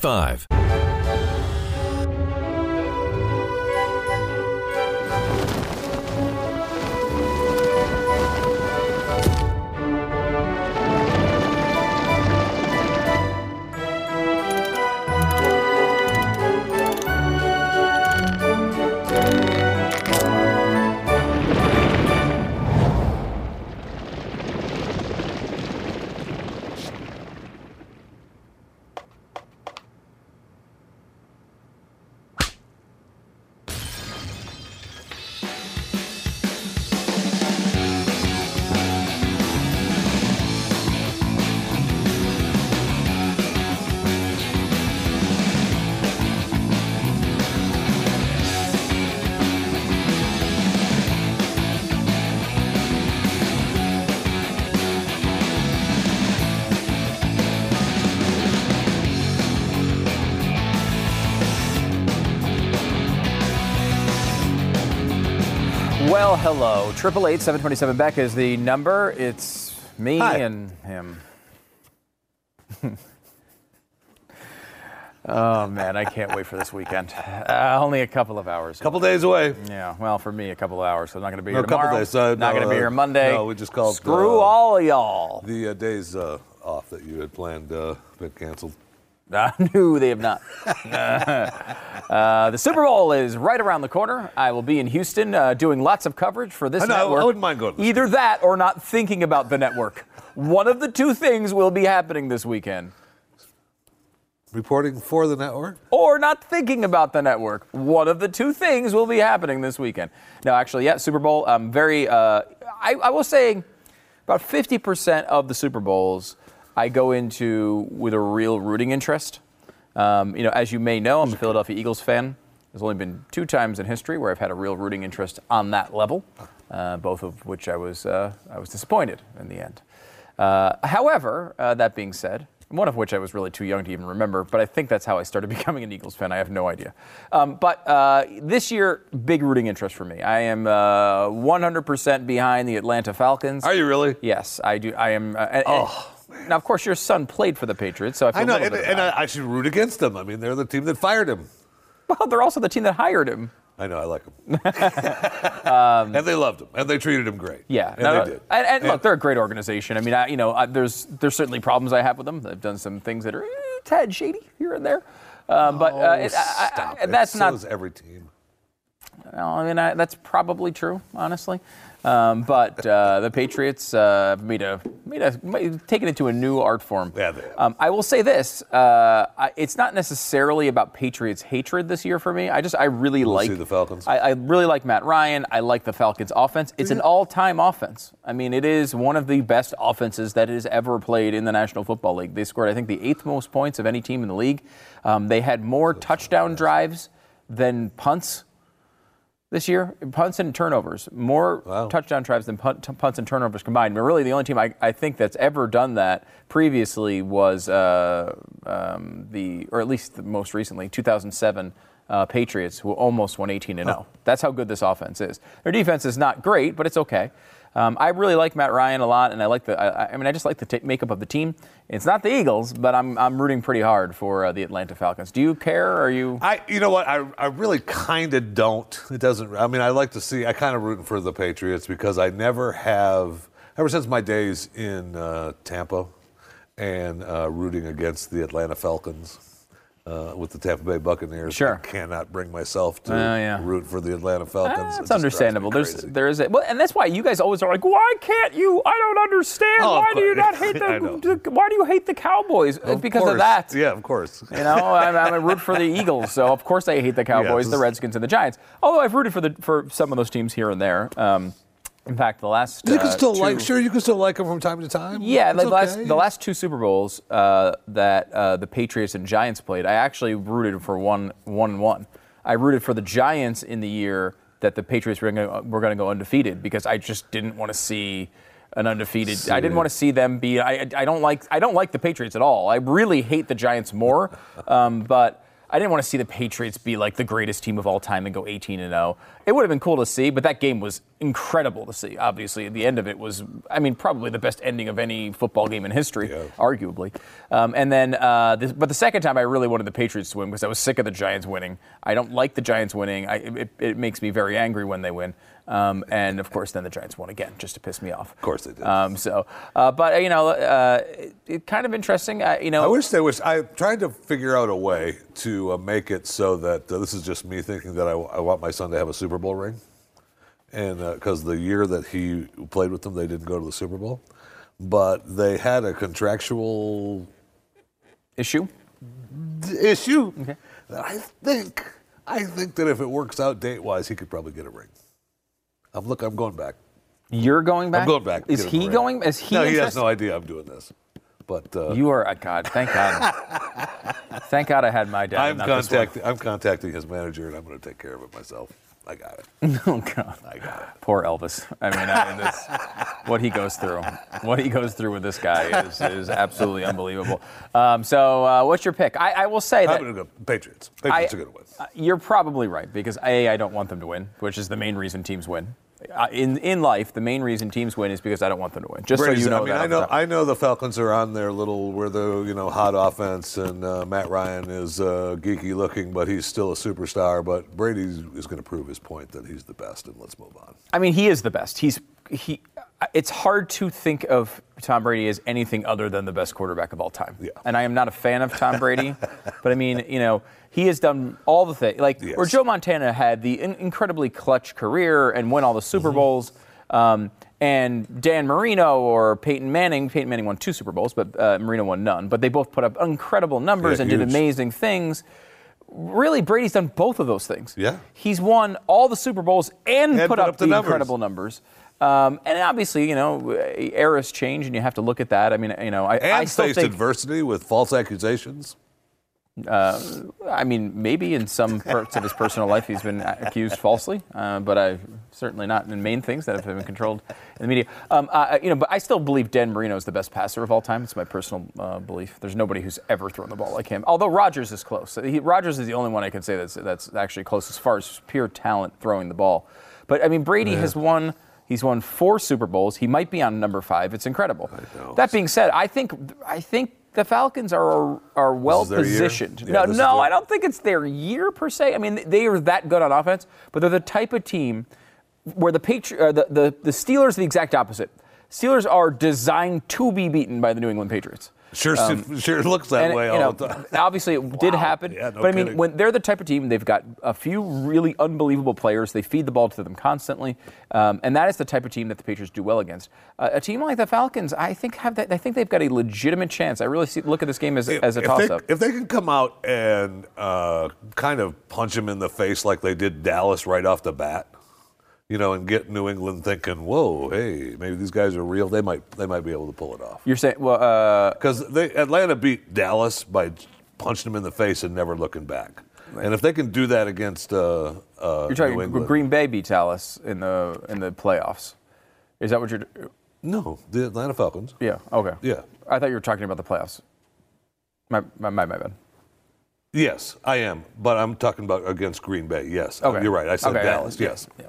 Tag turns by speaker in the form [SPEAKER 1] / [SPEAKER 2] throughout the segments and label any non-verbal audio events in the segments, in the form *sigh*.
[SPEAKER 1] 55.
[SPEAKER 2] Well, hello. Triple eight seven twenty seven Beck is the number. It's me
[SPEAKER 3] Hi.
[SPEAKER 2] and him. *laughs* oh man, I can't wait for this weekend. Uh, only a couple of hours.
[SPEAKER 3] A couple days away.
[SPEAKER 2] Yeah, well, for me, a couple of hours. So I'm not going to be
[SPEAKER 3] No,
[SPEAKER 2] here
[SPEAKER 3] a couple
[SPEAKER 2] tomorrow.
[SPEAKER 3] days, uh,
[SPEAKER 2] not
[SPEAKER 3] no,
[SPEAKER 2] going to be
[SPEAKER 3] uh,
[SPEAKER 2] here Monday.
[SPEAKER 3] no, we just called,
[SPEAKER 2] Screw
[SPEAKER 3] uh,
[SPEAKER 2] all of y'all.
[SPEAKER 3] The uh, days uh, off that you had planned uh, been canceled. *laughs*
[SPEAKER 2] Uh, no, they have not. *laughs* uh, the Super Bowl is right around the corner. I will be in Houston uh, doing lots of coverage for this
[SPEAKER 3] I know, I
[SPEAKER 2] network.
[SPEAKER 3] wouldn't mind going to the
[SPEAKER 2] Either that or not thinking about the network. One of the two things will be happening this weekend.
[SPEAKER 3] Reporting for the network.
[SPEAKER 2] Or not thinking about the network. One of the two things will be happening this weekend. No, actually, yeah, Super Bowl. I'm um, very. Uh, I, I will say, about 50% of the Super Bowls I go into with a real rooting interest. Um, you know, as you may know, I'm a Philadelphia Eagles fan. There's only been two times in history where I've had a real rooting interest on that level, uh, both of which I was uh, I was disappointed in the end. Uh, however, uh, that being said, one of which I was really too young to even remember, but I think that's how I started *laughs* becoming an Eagles fan. I have no idea. Um, but uh, this year, big rooting interest for me. I am uh, 100% behind the Atlanta Falcons.
[SPEAKER 3] Are you really?
[SPEAKER 2] Yes, I do. I am. Uh, and- now, of course, your son played for the Patriots, so I feel
[SPEAKER 3] I know,
[SPEAKER 2] a little
[SPEAKER 3] and, and. I, I should root against them. I mean, they're the team that fired him.
[SPEAKER 2] well, they're also the team that hired him.
[SPEAKER 3] I know, I like them. *laughs* *laughs* and they loved him, and they treated him great.
[SPEAKER 2] Um, Yeah,
[SPEAKER 3] and
[SPEAKER 2] no,
[SPEAKER 3] they did.
[SPEAKER 2] And, and look, they're a great organization. I mean, I, you know, I, there's there's certainly problems I have with them. They've done some things that are eh, tad shady here and there. Um, but uh,
[SPEAKER 3] Oh,
[SPEAKER 2] it, I, I, that's
[SPEAKER 3] so
[SPEAKER 2] not.
[SPEAKER 3] every team.
[SPEAKER 2] Well, I mean, I, that's probably true, honestly. Um, but uh, the Patriots uh, made a made a made, taken it to a new art form.
[SPEAKER 3] Yeah, they.
[SPEAKER 2] Um, I will say this: uh, I, it's not necessarily about Patriots hatred this year for me. I just I really like
[SPEAKER 3] see the Falcons.
[SPEAKER 2] I, I really like Matt Ryan. I like the Falcons' offense. It's an all-time offense. I mean, it is one of the best offenses that has ever played in the National Football League. They scored, I think, the eighth most points of any team in the league. Um, they had more touchdown drives than punts this year, punts and turnovers, more
[SPEAKER 3] Wow.
[SPEAKER 2] touchdown drives than punt, t- punts and turnovers combined. But really, the only team I, I think that's ever done that previously was uh, um, the, or at least the most recently, 2007 uh, Patriots, who almost won 18 and 0. That's how good this offense is. Their defense is not great, but it's okay. Um, I really like Matt Ryan a lot, and I like the. I, I mean, I just like the t- makeup of the team. It's not the Eagles, but I'm I'm rooting pretty hard for uh, the Atlanta Falcons. Do you care? Or are you?
[SPEAKER 3] I, you know what? I, I really kind of don't. It doesn't. I mean, I like to see. I kind of rooting for the Patriots because I never have. Ever since my days in uh, Tampa, and uh, rooting against the Atlanta Falcons uh, with the Tampa Bay Buccaneers,
[SPEAKER 2] Sure.
[SPEAKER 3] I cannot bring myself to
[SPEAKER 2] Oh, yeah.
[SPEAKER 3] root for the Atlanta Falcons.
[SPEAKER 2] Ah, That's
[SPEAKER 3] just drives
[SPEAKER 2] understandable. There's there is a, well, and that's why you guys always are like, why can't you? I don't understand.
[SPEAKER 3] Oh,
[SPEAKER 2] why do you not hate *laughs* the, the? Why do you hate the Cowboys? It's
[SPEAKER 3] Of
[SPEAKER 2] because of that.
[SPEAKER 3] Yeah, of course.
[SPEAKER 2] You know, I'm, I'm a root for the *laughs* Eagles, so of course I hate the Cowboys,
[SPEAKER 3] this
[SPEAKER 2] the Redskins, and the Giants. Although I've rooted for the for some of those teams here and there. Um, In fact, the last
[SPEAKER 3] You can
[SPEAKER 2] uh,
[SPEAKER 3] still
[SPEAKER 2] two-
[SPEAKER 3] like, sure, you can still like them from time to time.
[SPEAKER 2] Yeah, the last the last two Super Bowls uh, that uh, the Patriots and Giants played, I actually rooted for one one one. I rooted for the Giants in the year that the Patriots were going to go undefeated because I just didn't want to see an undefeated. I didn't want to see them be. I, I don't like I don't like the Patriots at all. I really hate the Giants more, um, but. I didn't want to see the Patriots be like the greatest team of all time and go 18 and 0. It would have been cool to see, but that game was incredible to see. Obviously, the end of it was, I mean, probably the best ending of any football game in history, arguably. Um, and then, uh, this, but the second time, I really wanted the Patriots to win because I was sick of the Giants winning. I don't like the Giants winning. I, it, it makes me very angry when they win. Um, and of course, then the Giants won again just to piss me off. Of
[SPEAKER 3] course they did.
[SPEAKER 2] Um, so, uh, but uh, you know, uh, it, it kind of interesting. Uh, you know,
[SPEAKER 3] I wish they was. I tried to figure out a way to uh, make it so that uh, this is just me thinking that I, I want my son to have a Super Bowl ring, and because the year that he played with them, they didn't go to the Super Bowl, but they had a contractual
[SPEAKER 2] issue.
[SPEAKER 3] issue. That I think. I think that if it works out date wise, he could probably get a ring. I'm look. I'm going back.
[SPEAKER 2] You're going back.
[SPEAKER 3] I'm going back.
[SPEAKER 2] Is
[SPEAKER 3] get him a
[SPEAKER 2] he going? Is he?
[SPEAKER 3] no, he has
[SPEAKER 2] interested?
[SPEAKER 3] no idea I'm doing this. But uh,
[SPEAKER 2] You are a God. Thank God. *laughs* thank God I had my dad.
[SPEAKER 3] I'm
[SPEAKER 2] not this one.
[SPEAKER 3] contacting. I'm contacting his manager, and I'm going to take care of it myself. I got it. *laughs*
[SPEAKER 2] Oh God.
[SPEAKER 3] I got it.
[SPEAKER 2] Poor Elvis. I mean, I, this, what he goes through, what he goes through with this guy is, is absolutely unbelievable. Um, so, uh, what's your pick? I, I will say that
[SPEAKER 3] I'm to go Patriots. Patriots
[SPEAKER 2] I-
[SPEAKER 3] are to win.
[SPEAKER 2] uh, You're probably right because a I don't want them to win, which is the main reason teams win. In in life, the main reason teams win is because I don't want them to win. Just
[SPEAKER 3] Brady's-
[SPEAKER 2] so you know
[SPEAKER 3] I mean,
[SPEAKER 2] that.
[SPEAKER 3] I know. I know the Falcons are on their little, where the you know hot offense, and uh, Matt Ryan is uh, geeky looking, but he's still a superstar. But Brady is going to prove his point that he's the best, and let's move on.
[SPEAKER 2] I mean, he is the best. He's he. It's hard to think of Tom Brady as anything other than the best quarterback of all time.
[SPEAKER 3] Yeah.
[SPEAKER 2] And I am not a fan of Tom Brady, *laughs* but I mean, you know, he has done all the things. Like
[SPEAKER 3] Yes.
[SPEAKER 2] where Joe Montana had the in- incredibly clutch career and won all the
[SPEAKER 3] Mm-hmm.
[SPEAKER 2] Super Bowls. Um, and Dan Marino or Peyton Manning, Peyton Manning won two Super Bowls, but uh, Marino won none. But they both put up incredible numbers
[SPEAKER 3] Yeah,
[SPEAKER 2] and did amazing things. Really, Brady's done both of those things.
[SPEAKER 3] Yeah.
[SPEAKER 2] He's won all the Super Bowls and,
[SPEAKER 3] And
[SPEAKER 2] put, up, the,
[SPEAKER 3] numbers.
[SPEAKER 2] incredible numbers. Um, and obviously, you know, eras change, and you have to look at that. I mean, you know, I,
[SPEAKER 3] And
[SPEAKER 2] I still
[SPEAKER 3] faced
[SPEAKER 2] think.
[SPEAKER 3] adversity with false accusations.
[SPEAKER 2] I mean, maybe in some parts of his personal life he's been accused falsely, uh, but I certainly not in main things that have been controlled in the media. Um, uh, you know, but I still believe Dan Marino is the best passer of all time. It's my personal uh, belief. There's nobody who's ever thrown the ball like him. Although Rodgers is close. He, Rodgers is the only one I can say that's that's actually close as far as pure talent throwing the ball. But I mean, Brady has won. He's won four Super Bowls. He might be on number five. It's incredible. That being said, I think I think the Falcons are are well positioned.
[SPEAKER 3] Yeah,
[SPEAKER 2] no, no, I don't think it's their year per se. I mean, they are that good on offense, but they're the type of team where the Patri- uh, the, the the Steelers are the exact opposite. Steelers are designed to be beaten by the New England Patriots.
[SPEAKER 3] Sure, *laughs* sure looks that way
[SPEAKER 2] you
[SPEAKER 3] all
[SPEAKER 2] know,
[SPEAKER 3] the time. *laughs*
[SPEAKER 2] obviously, it did happen.
[SPEAKER 3] Yeah, no
[SPEAKER 2] but I mean,
[SPEAKER 3] kidding.
[SPEAKER 2] when they're the type of team, they've got a few really unbelievable players. They feed the ball to them constantly, um, and that is the type of team that the Patriots do well against. Uh, a team like the Falcons, I think have that. I think they've got a legitimate chance. I really see, look at this game as, as a
[SPEAKER 3] if,
[SPEAKER 2] toss-up.
[SPEAKER 3] if they can come out and uh, kind of punch them in the face like they did Dallas right off the bat, you know, and get New England thinking, "Whoa, hey, maybe these guys are real." They might, they might be able to pull it off.
[SPEAKER 2] You're saying, well, uh,
[SPEAKER 3] Because they Atlanta beat Dallas by punching them in the face and never looking back. And if they can do that against uh, uh,
[SPEAKER 2] you're talking
[SPEAKER 3] New England,
[SPEAKER 2] Green Bay beat Dallas in the in the playoffs. Is that what you're?
[SPEAKER 3] no, the Atlanta Falcons.
[SPEAKER 2] Yeah. Okay.
[SPEAKER 3] Yeah.
[SPEAKER 2] I thought you were talking about the playoffs. My my my, my bad.
[SPEAKER 3] Yes, I am, but I'm talking about against Green Bay. Yes,
[SPEAKER 2] Okay.
[SPEAKER 3] you're right. I said
[SPEAKER 2] Okay,
[SPEAKER 3] Dallas. yes.
[SPEAKER 2] yeah.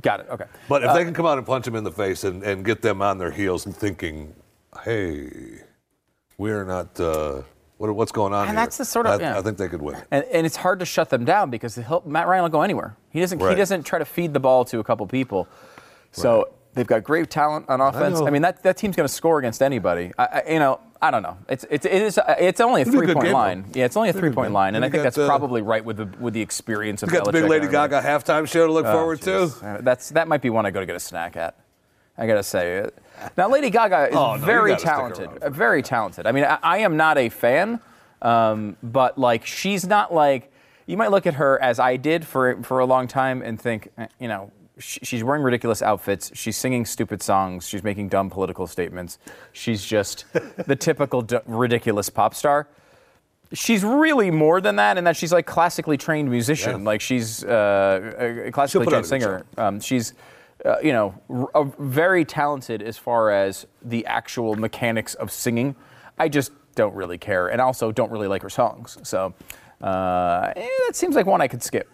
[SPEAKER 2] Got it. Okay.
[SPEAKER 3] But if
[SPEAKER 2] Uh,
[SPEAKER 3] they can come out and punch them in the face and, and get them on their heels and thinking, hey, we're not, uh, what, what's going on
[SPEAKER 2] And
[SPEAKER 3] here?
[SPEAKER 2] that's the sort of-
[SPEAKER 3] I,
[SPEAKER 2] yeah.
[SPEAKER 3] I think they could win.
[SPEAKER 2] And, and it's hard to shut them down because Matt Ryan will go anywhere. He doesn't. He doesn't try to feed the ball to a couple people. So they've got great talent on offense. I,
[SPEAKER 3] know.
[SPEAKER 2] mean, that, that team's going to score against anybody. I, I, you know, I don't know. It's it's it is it's only a
[SPEAKER 3] be a
[SPEAKER 2] three point
[SPEAKER 3] game,
[SPEAKER 2] line.
[SPEAKER 3] though.
[SPEAKER 2] Yeah, it's only a
[SPEAKER 3] It'll be a
[SPEAKER 2] three point line, and I think that's
[SPEAKER 3] the-
[SPEAKER 2] probably right with the with the experience of.
[SPEAKER 3] You got the big Lady. Gaga halftime show to look
[SPEAKER 2] Oh,
[SPEAKER 3] forward to.
[SPEAKER 2] Uh, That's that might be one I go to get a snack at. I gotta say it. Now, Lady Gaga is
[SPEAKER 3] Oh, no,
[SPEAKER 2] very talented. uh, Very talented. I mean, I, I am not a fan, um, but like she's not like you might look at her as I did for for a long time and think, eh, you know, she's wearing ridiculous outfits. She's singing stupid songs. She's making dumb political statements. She's just *laughs* the typical d- ridiculous pop star. She's really more than that, in that she's like classically trained musician.
[SPEAKER 3] Yeah.
[SPEAKER 2] Like she's uh, a classically trained singer. Um, she's, uh, you know, r- uh, very talented as far as the actual mechanics of singing. I just don't really care, and also don't really like her songs. So. Uh, eh, that seems like one I could skip.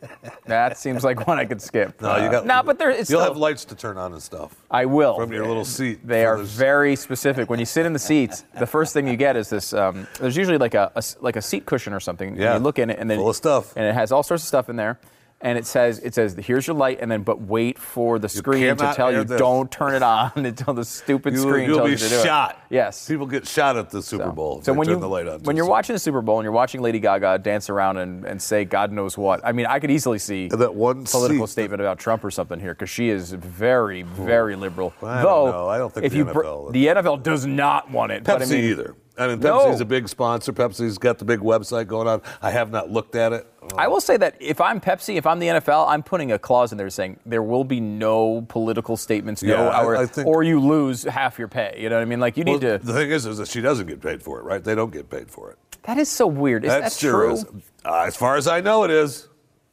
[SPEAKER 2] That seems like one I could skip.
[SPEAKER 3] No, you got.
[SPEAKER 2] no, but there is.
[SPEAKER 3] You'll
[SPEAKER 2] still-
[SPEAKER 3] have lights to turn on and stuff.
[SPEAKER 2] I will.
[SPEAKER 3] from your little seat
[SPEAKER 2] They are very specific. When you sit in the seats, the first thing you get is this. Um, there's usually like a, a like a seat cushion or something.
[SPEAKER 3] Yeah.
[SPEAKER 2] you look in it, and then
[SPEAKER 3] Full of stuff.
[SPEAKER 2] and it has all sorts of stuff in there. And it says it says here's your light, and then but wait for the screen to tell you
[SPEAKER 3] this.
[SPEAKER 2] don't turn it on *laughs* until the stupid
[SPEAKER 3] You,
[SPEAKER 2] screen
[SPEAKER 3] will
[SPEAKER 2] tells
[SPEAKER 3] be
[SPEAKER 2] you to do
[SPEAKER 3] shot.
[SPEAKER 2] it. Yes.
[SPEAKER 3] People get shot at the Super Bowl. if
[SPEAKER 2] So
[SPEAKER 3] they
[SPEAKER 2] when
[SPEAKER 3] turn
[SPEAKER 2] you,
[SPEAKER 3] the light on,
[SPEAKER 2] when you're watching the Super Bowl and you're watching Lady Gaga dance around and, and say God knows what, I mean, I could easily see
[SPEAKER 3] that one
[SPEAKER 2] political statement about Trump or something here because she is very, very liberal.
[SPEAKER 3] I don't
[SPEAKER 2] Though,
[SPEAKER 3] know. I don't think
[SPEAKER 2] if
[SPEAKER 3] the
[SPEAKER 2] you br-
[SPEAKER 3] NFL
[SPEAKER 2] the NFL does not want it.
[SPEAKER 3] Pepsi
[SPEAKER 2] but I mean,
[SPEAKER 3] either. I mean,
[SPEAKER 2] No.
[SPEAKER 3] Pepsi's a big sponsor. Pepsi's got the big website going on. I have not looked at it.
[SPEAKER 2] I will say that if I'm Pepsi, if I'm the NFL, I'm putting a clause in there saying there will be no political statements, no
[SPEAKER 3] Yeah, I-
[SPEAKER 2] hour,
[SPEAKER 3] I think-
[SPEAKER 2] or you lose half your pay. You know what I mean? Like you
[SPEAKER 3] Well,
[SPEAKER 2] need to.
[SPEAKER 3] The thing is, is that she doesn't get paid for it, right? They don't get paid for it.
[SPEAKER 2] That is so weird. Is
[SPEAKER 3] that
[SPEAKER 2] that
[SPEAKER 3] sure
[SPEAKER 2] true?
[SPEAKER 3] is. Uh, as far as I know, it is.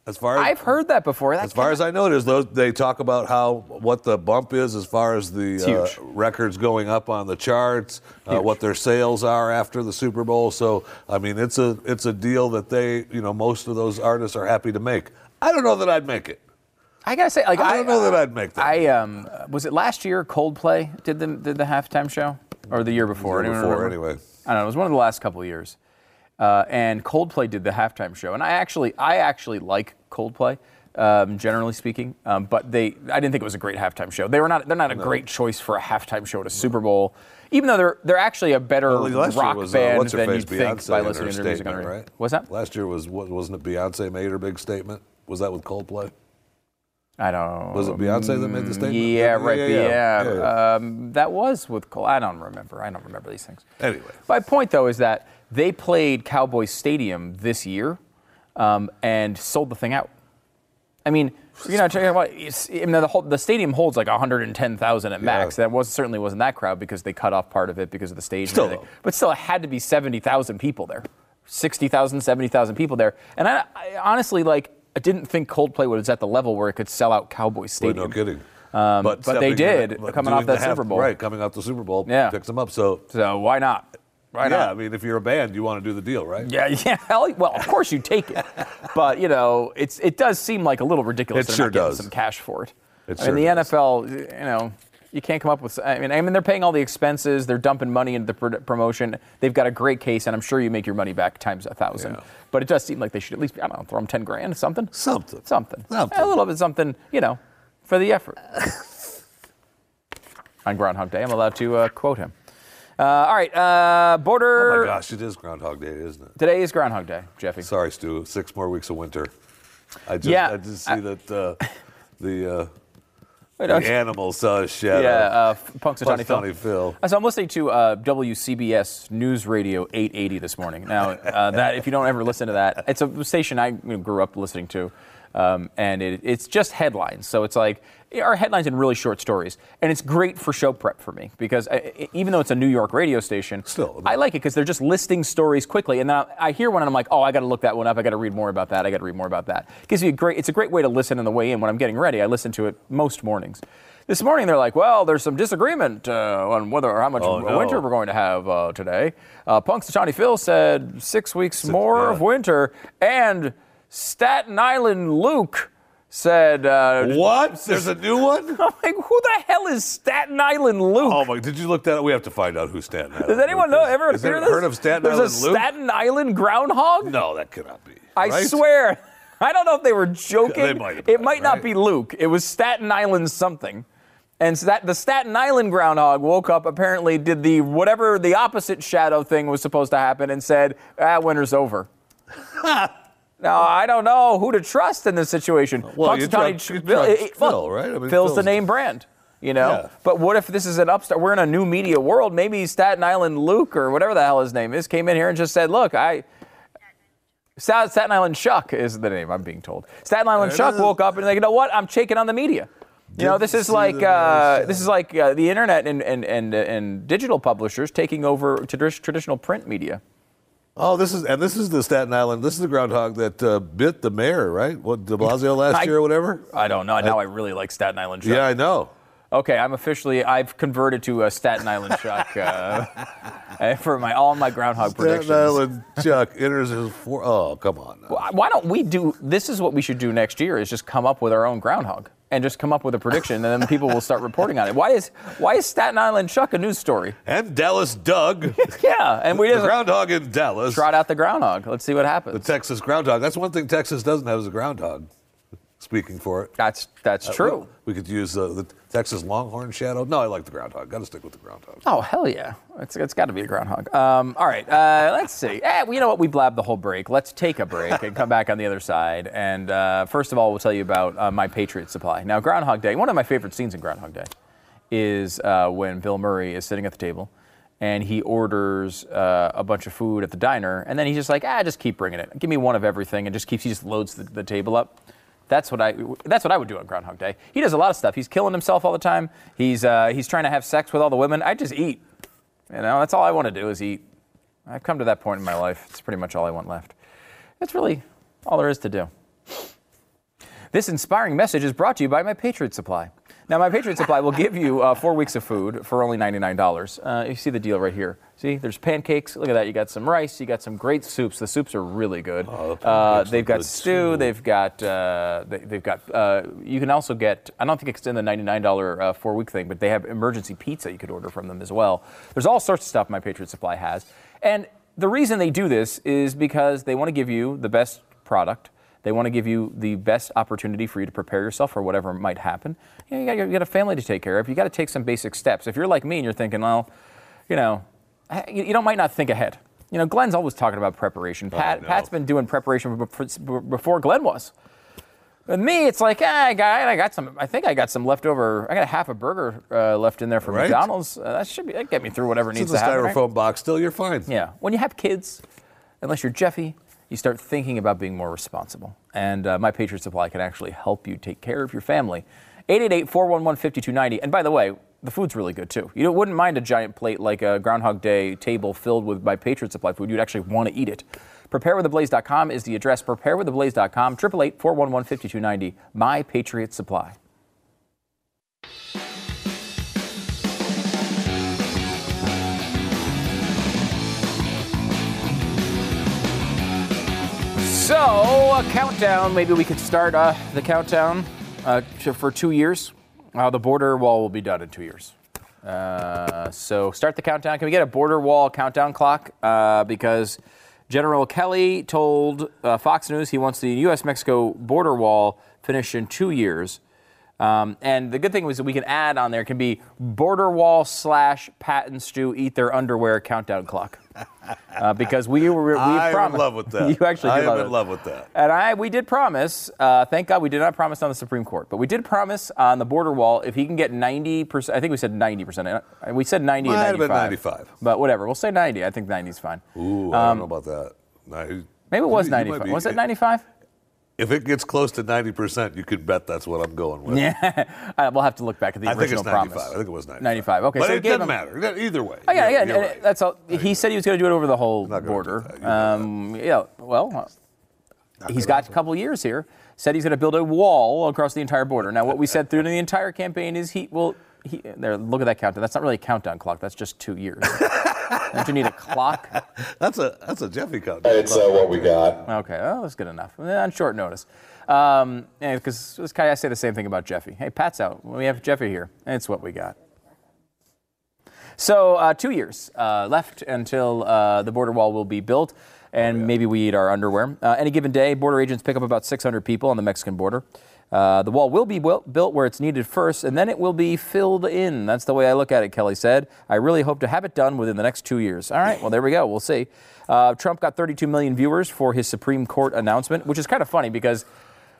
[SPEAKER 3] As far as
[SPEAKER 2] I've heard that before. That
[SPEAKER 3] As far as I know, is. Those they talk about how what the bump is as far as the uh, records going up on the charts, uh, what their sales are after the Super Bowl. So I mean, it's a it's a deal that they you know most of those artists are happy to make. I don't know that I'd make it.
[SPEAKER 2] I gotta say, like
[SPEAKER 3] I don't know that I'd make that.
[SPEAKER 2] I um, was it last year? Coldplay did the did the halftime show, or the year before?
[SPEAKER 3] The
[SPEAKER 2] Year
[SPEAKER 3] before, anyway.
[SPEAKER 2] I don't know. It was one of the last couple of years, uh, and Coldplay did the halftime show, and I actually I actually like Coldplay. Um, generally speaking, um, but they I didn't think it was a great halftime show. They were not they're not a great choice for a halftime show at a Super Bowl, even though they're they're actually a better
[SPEAKER 3] Well,
[SPEAKER 2] rock
[SPEAKER 3] was uh,
[SPEAKER 2] band
[SPEAKER 3] her
[SPEAKER 2] than you'd think by listening to their music on
[SPEAKER 3] right?
[SPEAKER 2] What's that?
[SPEAKER 3] Last year was wa- wasn't it Beyonce made her big statement? Was that with Coldplay?
[SPEAKER 2] I don't. Know.
[SPEAKER 3] Was it Beyonce that made the statement?
[SPEAKER 2] Yeah, right.
[SPEAKER 3] Yeah,
[SPEAKER 2] Yeah,
[SPEAKER 3] yeah, yeah. Yeah.
[SPEAKER 2] Um, that was with Cole. I don't remember. I don't remember these things.
[SPEAKER 3] Anyway.
[SPEAKER 2] my point though is that they played Cowboys Stadium this year um, and sold the thing out. I mean, you know, talking about I mean, the whole the stadium holds like 110,000 at max.
[SPEAKER 3] Yeah.
[SPEAKER 2] That was certainly wasn't that crowd because they cut off part of it because of the stage.
[SPEAKER 3] Still,
[SPEAKER 2] and everything.
[SPEAKER 3] though.
[SPEAKER 2] but still, it had to be 70,000 people there, 60,000, 70,000 people there. And I, I honestly like I didn't think Coldplay was at the level where it could sell out Cowboys Stadium.
[SPEAKER 3] no kidding.
[SPEAKER 2] Um, but they did,
[SPEAKER 3] in-
[SPEAKER 2] coming off that
[SPEAKER 3] half-
[SPEAKER 2] Super Bowl.
[SPEAKER 3] Right, coming off the Super Bowl
[SPEAKER 2] Yeah.
[SPEAKER 3] picks them up. So,
[SPEAKER 2] So why not? Why
[SPEAKER 3] yeah,
[SPEAKER 2] not?
[SPEAKER 3] I mean, if you're a band, you want to do the deal, right?
[SPEAKER 2] Yeah, *laughs* yeah. Well, of course you take it, *laughs* but you know, it's it does seem like a little ridiculous.
[SPEAKER 3] It sure
[SPEAKER 2] not
[SPEAKER 3] does.
[SPEAKER 2] Some cash for it.
[SPEAKER 3] It
[SPEAKER 2] I mean,
[SPEAKER 3] sure
[SPEAKER 2] the
[SPEAKER 3] does.
[SPEAKER 2] NFL, you know, you can't come up with. I mean, I mean, they're paying all the expenses. They're dumping money into the pro- promotion. They've got a great case, and I'm sure you make your money back times a thousand.
[SPEAKER 3] Yeah.
[SPEAKER 2] But it does seem like they should at least, I don't know, throw them ten grand, something.
[SPEAKER 3] Something.
[SPEAKER 2] Something.
[SPEAKER 3] Something.
[SPEAKER 2] A little bit something, you know, for the effort. *laughs* On Groundhog Day, I'm allowed to uh, quote him. Uh, all right, uh, border.
[SPEAKER 3] Oh my gosh, it is Groundhog Day, isn't it?
[SPEAKER 2] Today is Groundhog Day, Jeffy.
[SPEAKER 3] Sorry, Stu. Six more weeks of winter. I just,
[SPEAKER 2] Yeah,
[SPEAKER 3] I just see that uh, the uh, *laughs*
[SPEAKER 2] Wait,
[SPEAKER 3] the animals saw a shadow.
[SPEAKER 2] Yeah, uh, Punxsutawney Phil.
[SPEAKER 3] Phil.
[SPEAKER 2] Uh, So I'm listening to uh, WCBS News Radio 880 this morning. Now, uh, that if you don't ever listen to that, it's a station I you know, grew up listening to, um, and it, it's just headlines. So it's like our headlines in really short stories, and it's great for show prep for me because I, I- even though it's a New York radio station,
[SPEAKER 3] Still,
[SPEAKER 2] I like it because they're just listing stories quickly, and then I, I hear one and I'm like, oh, I got to look that one up. I got to read more about that. I got to read more about that. gives you a great. It's a great way to listen on the way in when I'm getting ready. I listen to it most mornings. This morning they're like, well, there's some disagreement uh, on whether or how much
[SPEAKER 3] Oh, no.
[SPEAKER 2] winter we're going to have uh, today. Uh, Punxsutawney Phil said six weeks more
[SPEAKER 3] yeah.
[SPEAKER 2] of winter, and Staten Island Luke said, uh,
[SPEAKER 3] What? There's a new one? *laughs*
[SPEAKER 2] I'm like, who the hell is Staten Island Luke?
[SPEAKER 3] Oh my! Did you look that up? We have to find out who Staten Island.
[SPEAKER 2] Does anyone
[SPEAKER 3] Luke
[SPEAKER 2] know?
[SPEAKER 3] is.
[SPEAKER 2] Ever
[SPEAKER 3] Is
[SPEAKER 2] hear
[SPEAKER 3] there-
[SPEAKER 2] this?
[SPEAKER 3] heard of Staten
[SPEAKER 2] There's
[SPEAKER 3] Island
[SPEAKER 2] a
[SPEAKER 3] Luke?
[SPEAKER 2] Staten Island groundhog.
[SPEAKER 3] No, that cannot be.
[SPEAKER 2] I
[SPEAKER 3] right?
[SPEAKER 2] swear. *laughs* I don't know if they were joking.
[SPEAKER 3] They might have
[SPEAKER 2] it
[SPEAKER 3] been,
[SPEAKER 2] might not
[SPEAKER 3] right?
[SPEAKER 2] be Luke. It was Staten Island something. And so that the Staten Island groundhog woke up, apparently did the whatever the opposite shadow thing was supposed to happen, and said, "Ah, winter's over." *laughs* now I don't know who to trust in this situation.
[SPEAKER 3] Well, you trust- you
[SPEAKER 2] Phil-
[SPEAKER 3] trust
[SPEAKER 2] it- it-
[SPEAKER 3] Phil, right? I mean,
[SPEAKER 2] Phil's the name brand. You know,
[SPEAKER 3] Yeah.
[SPEAKER 2] but what if this is an upstart? We're in a new media world. Maybe Staten Island Luke or whatever the hell his name is came in here and just said, "Look, I Staten Island Chuck is the name I'm being told. Staten Island
[SPEAKER 3] There
[SPEAKER 2] Chuck
[SPEAKER 3] is.
[SPEAKER 2] woke up and like, you know what? I'm shaking on the media. You know, this is like
[SPEAKER 3] the
[SPEAKER 2] uh, this is like uh, the internet and, and, and, and digital publishers taking over tradi- traditional print media.
[SPEAKER 3] Oh, this is and this is the Staten Island. This is the groundhog that uh, bit the mayor, right? What De Blasio last
[SPEAKER 2] I-
[SPEAKER 3] year or whatever.
[SPEAKER 2] I don't know. Now I really like Staten Island Chuck.
[SPEAKER 3] Yeah, I know.
[SPEAKER 2] Okay, I'm officially I've converted to a Staten Island Chuck uh, uh, *laughs* for my all my groundhog predictions.
[SPEAKER 3] Staten Island Chuck enters his four. Oh, come on. now.
[SPEAKER 2] Why don't we do this? Is what we should do next year: is just come up with our own groundhog and just come up with a prediction, and then people will start reporting on it. Why is why is Staten Island Chuck a news story?
[SPEAKER 3] And Dallas Doug, *laughs*
[SPEAKER 2] Yeah, and we
[SPEAKER 3] the
[SPEAKER 2] just
[SPEAKER 3] groundhog in Dallas,
[SPEAKER 2] trot out the groundhog. Let's see what happens. the.
[SPEAKER 3] Texas groundhog. That's one thing Texas doesn't have is a groundhog. Speaking for it.
[SPEAKER 2] That's that's true.
[SPEAKER 3] We could use uh, the Texas Longhorn shadow. No, I like the groundhog. Got to stick with the groundhog.
[SPEAKER 2] Oh hell yeah! It's, it's got to be a groundhog. Um, all right, uh, let's see. Eh, you know what? We blabbed the whole break. Let's take a break and come back on the other side. And uh, first of all, we'll tell you about uh, my Patriot Supply. Now, Groundhog Day. One of my favorite scenes in Groundhog Day is uh, when Bill Murray is sitting at the table and he orders uh, a bunch of food at the diner, and then he's just like, ah, just keep bringing it. Give me one of everything, and just keeps he just loads the, the table up. That's what I. That's what I would do on Groundhog Day. He does a lot of stuff. He's killing himself all the time. He's uh, he's trying to have sex with all the women. I just eat. You know, that's all I want to do is eat. I've come to that point in my life. It's pretty much all I want left. That's really all there is to do. This inspiring message is brought to you by My Patriot Supply. Now, My Patriot Supply will give you uh, four weeks of food for only $99. Uh, you see the deal right here. See, there's pancakes. Look at that. You got some rice. You got some great soups. The soups are really good.
[SPEAKER 3] Oh, the
[SPEAKER 2] uh, they've got
[SPEAKER 3] good,
[SPEAKER 2] stew.
[SPEAKER 3] too.
[SPEAKER 2] They've got. Uh, they, they've got. Uh, you can also get. I don't think it's in the $99 uh, four week thing, but they have emergency pizza you could order from them as well. There's all sorts of stuff My Patriot Supply has, and the reason they do this is because they want to give you the best product. They want to give you the best opportunity for you to prepare yourself for whatever might happen. You, know, you, got, you got a family to take care of. You got to take some basic steps. If you're like me and you're thinking, well, you know, you, you don't might not think ahead. You know, Glenn's always talking about preparation. Pat,
[SPEAKER 3] know.
[SPEAKER 2] Pat's been doing preparation before, Glenn was. With me, it's like, ah, I got, I got some. I think I got some leftover. I got a half a burger uh, left in there from
[SPEAKER 3] Right.
[SPEAKER 2] McDonald's. Uh, that should be that get me through whatever
[SPEAKER 3] It's
[SPEAKER 2] needs to happen. right?
[SPEAKER 3] styrofoam box. Still, you're fine.
[SPEAKER 2] Yeah. When you have kids, unless you're Jeffy, you start thinking about being more responsible. And uh, My Patriot Supply can actually help you take care of your family. 888 411 5290. And by the way, the food's really good too. You wouldn't mind a giant plate like a Groundhog Day table filled with My Patriot Supply food. You'd actually want to eat it. PrepareWithTheBlaze.com is the address. PrepareWithTheBlaze.com, 888 411 5290. My Patriot Supply. So, a countdown. Maybe we could start uh, the countdown uh, for two years. Uh, the border wall will be done in two years. Uh, so, start the countdown. Can we get a border wall countdown clock? Uh, because General Kelly told uh, Fox News he wants the U.S. Mexico border wall finished in two years. Um, and the good thing was that we can add on there can be border wall slash Pat and Stu eat their underwear countdown clock. Uh, because we were we
[SPEAKER 3] I'm in love with that. *laughs*
[SPEAKER 2] you actually
[SPEAKER 3] I am
[SPEAKER 2] love
[SPEAKER 3] in
[SPEAKER 2] it.
[SPEAKER 3] love with that.
[SPEAKER 2] And I, we did promise. Uh, thank God we did not promise on the Supreme Court, but we did promise on the border wall if he can get 90 percent. I think we said 90 percent. We said 90
[SPEAKER 3] Might have
[SPEAKER 2] and
[SPEAKER 3] been
[SPEAKER 2] 95.
[SPEAKER 3] 95.
[SPEAKER 2] But whatever, we'll say 90. I think 90 is fine.
[SPEAKER 3] Ooh, I don't know about that.
[SPEAKER 2] Um, Maybe it was 95.
[SPEAKER 3] be-
[SPEAKER 2] Was it 95?
[SPEAKER 3] If it gets close to 90%, you could bet that's what I'm going with.
[SPEAKER 2] Yeah. *laughs* Uh, we'll have to look back at the
[SPEAKER 3] I think
[SPEAKER 2] original
[SPEAKER 3] it's 95.
[SPEAKER 2] promise.
[SPEAKER 3] I think it was 95.
[SPEAKER 2] 95. Okay,
[SPEAKER 3] But
[SPEAKER 2] so
[SPEAKER 3] it doesn't
[SPEAKER 2] him-
[SPEAKER 3] matter. Either way.
[SPEAKER 2] Oh, yeah, yeah.
[SPEAKER 3] right.
[SPEAKER 2] That's all. He said he was going to do it over the whole
[SPEAKER 3] Not
[SPEAKER 2] border.
[SPEAKER 3] that. You know that.
[SPEAKER 2] Um, yeah. Well, uh, he's got a couple years here. Said he's going to build a wall across the entire border. Now, what we said through the entire campaign is he will. He, there, look at that countdown. That's not really a countdown clock. That's just two years. *laughs* Don't you need a clock? *laughs*
[SPEAKER 3] That's a that's a Jeffy count.
[SPEAKER 4] It's uh, what we got.
[SPEAKER 2] Okay, well, that's good enough. On short notice. Um, because this guy, I say the same thing about Jeffy. Hey, Pat's out. We have Jeffy here. It's what we got. So, uh, two years uh, left until uh, the border wall will be built, and maybe we eat our underwear. Uh, any given day, border agents pick up about 600 people on the Mexican border. Uh, the wall will be built built where it's needed first, and then it will be filled in. That's the way I look at it, Kelly said. I really hope to have it done within the next two years. All right, well, there we go. We'll see. Uh, Trump got 32 million viewers for his Supreme Court announcement, which is kind of funny because,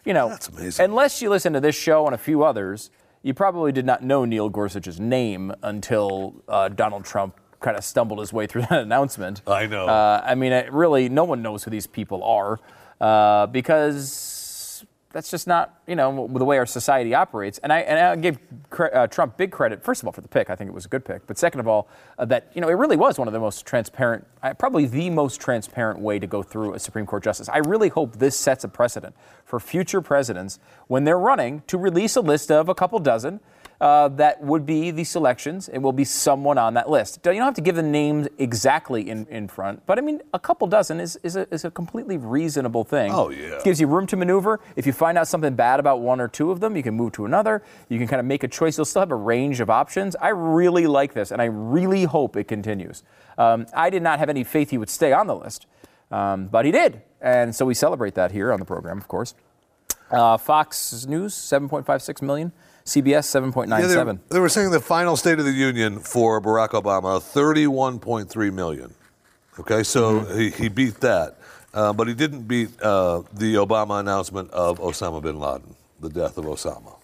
[SPEAKER 2] you know,
[SPEAKER 3] That's amazing.
[SPEAKER 2] unless you listen to this show and a few others, you probably did not know Neil Gorsuch's name until uh, Donald Trump kind of stumbled his way through *laughs* that announcement.
[SPEAKER 3] I know.
[SPEAKER 2] Uh, I mean, it really, no one knows who these people are uh, because that's just not you know the way our society operates. And I and I gave uh, Trump big credit first of all for the pick. I think it was a good pick. But second of all, uh, that you know it really was one of the most transparent, uh, probably the most transparent way to go through a Supreme Court justice. I really hope this sets a precedent for future presidents when they're running to release a list of a couple dozen uh, that would be the selections. It will be someone on that list. You don't have to give the names exactly in, in front, but I mean, a couple dozen is, is, a, is a completely reasonable thing.
[SPEAKER 3] Oh, yeah.
[SPEAKER 2] It gives you room to maneuver. If you find out something bad about one or two of them, you can move to another. You can kind of make a choice. You'll still have a range of options. I really like this, and I really hope it continues. Um, I did not have any faith he would stay on the list, um, but he did. And so we celebrate that here on the program, of course. Uh, Fox News, 7.56 million. CBS 7.97. Yeah,
[SPEAKER 3] they, they, were saying the final State of the Union for Barack Obama 31.3 million. Okay, so mm-hmm. he, he beat that, uh, but he didn't beat uh, the Obama announcement of Osama bin Laden, the death of Osama.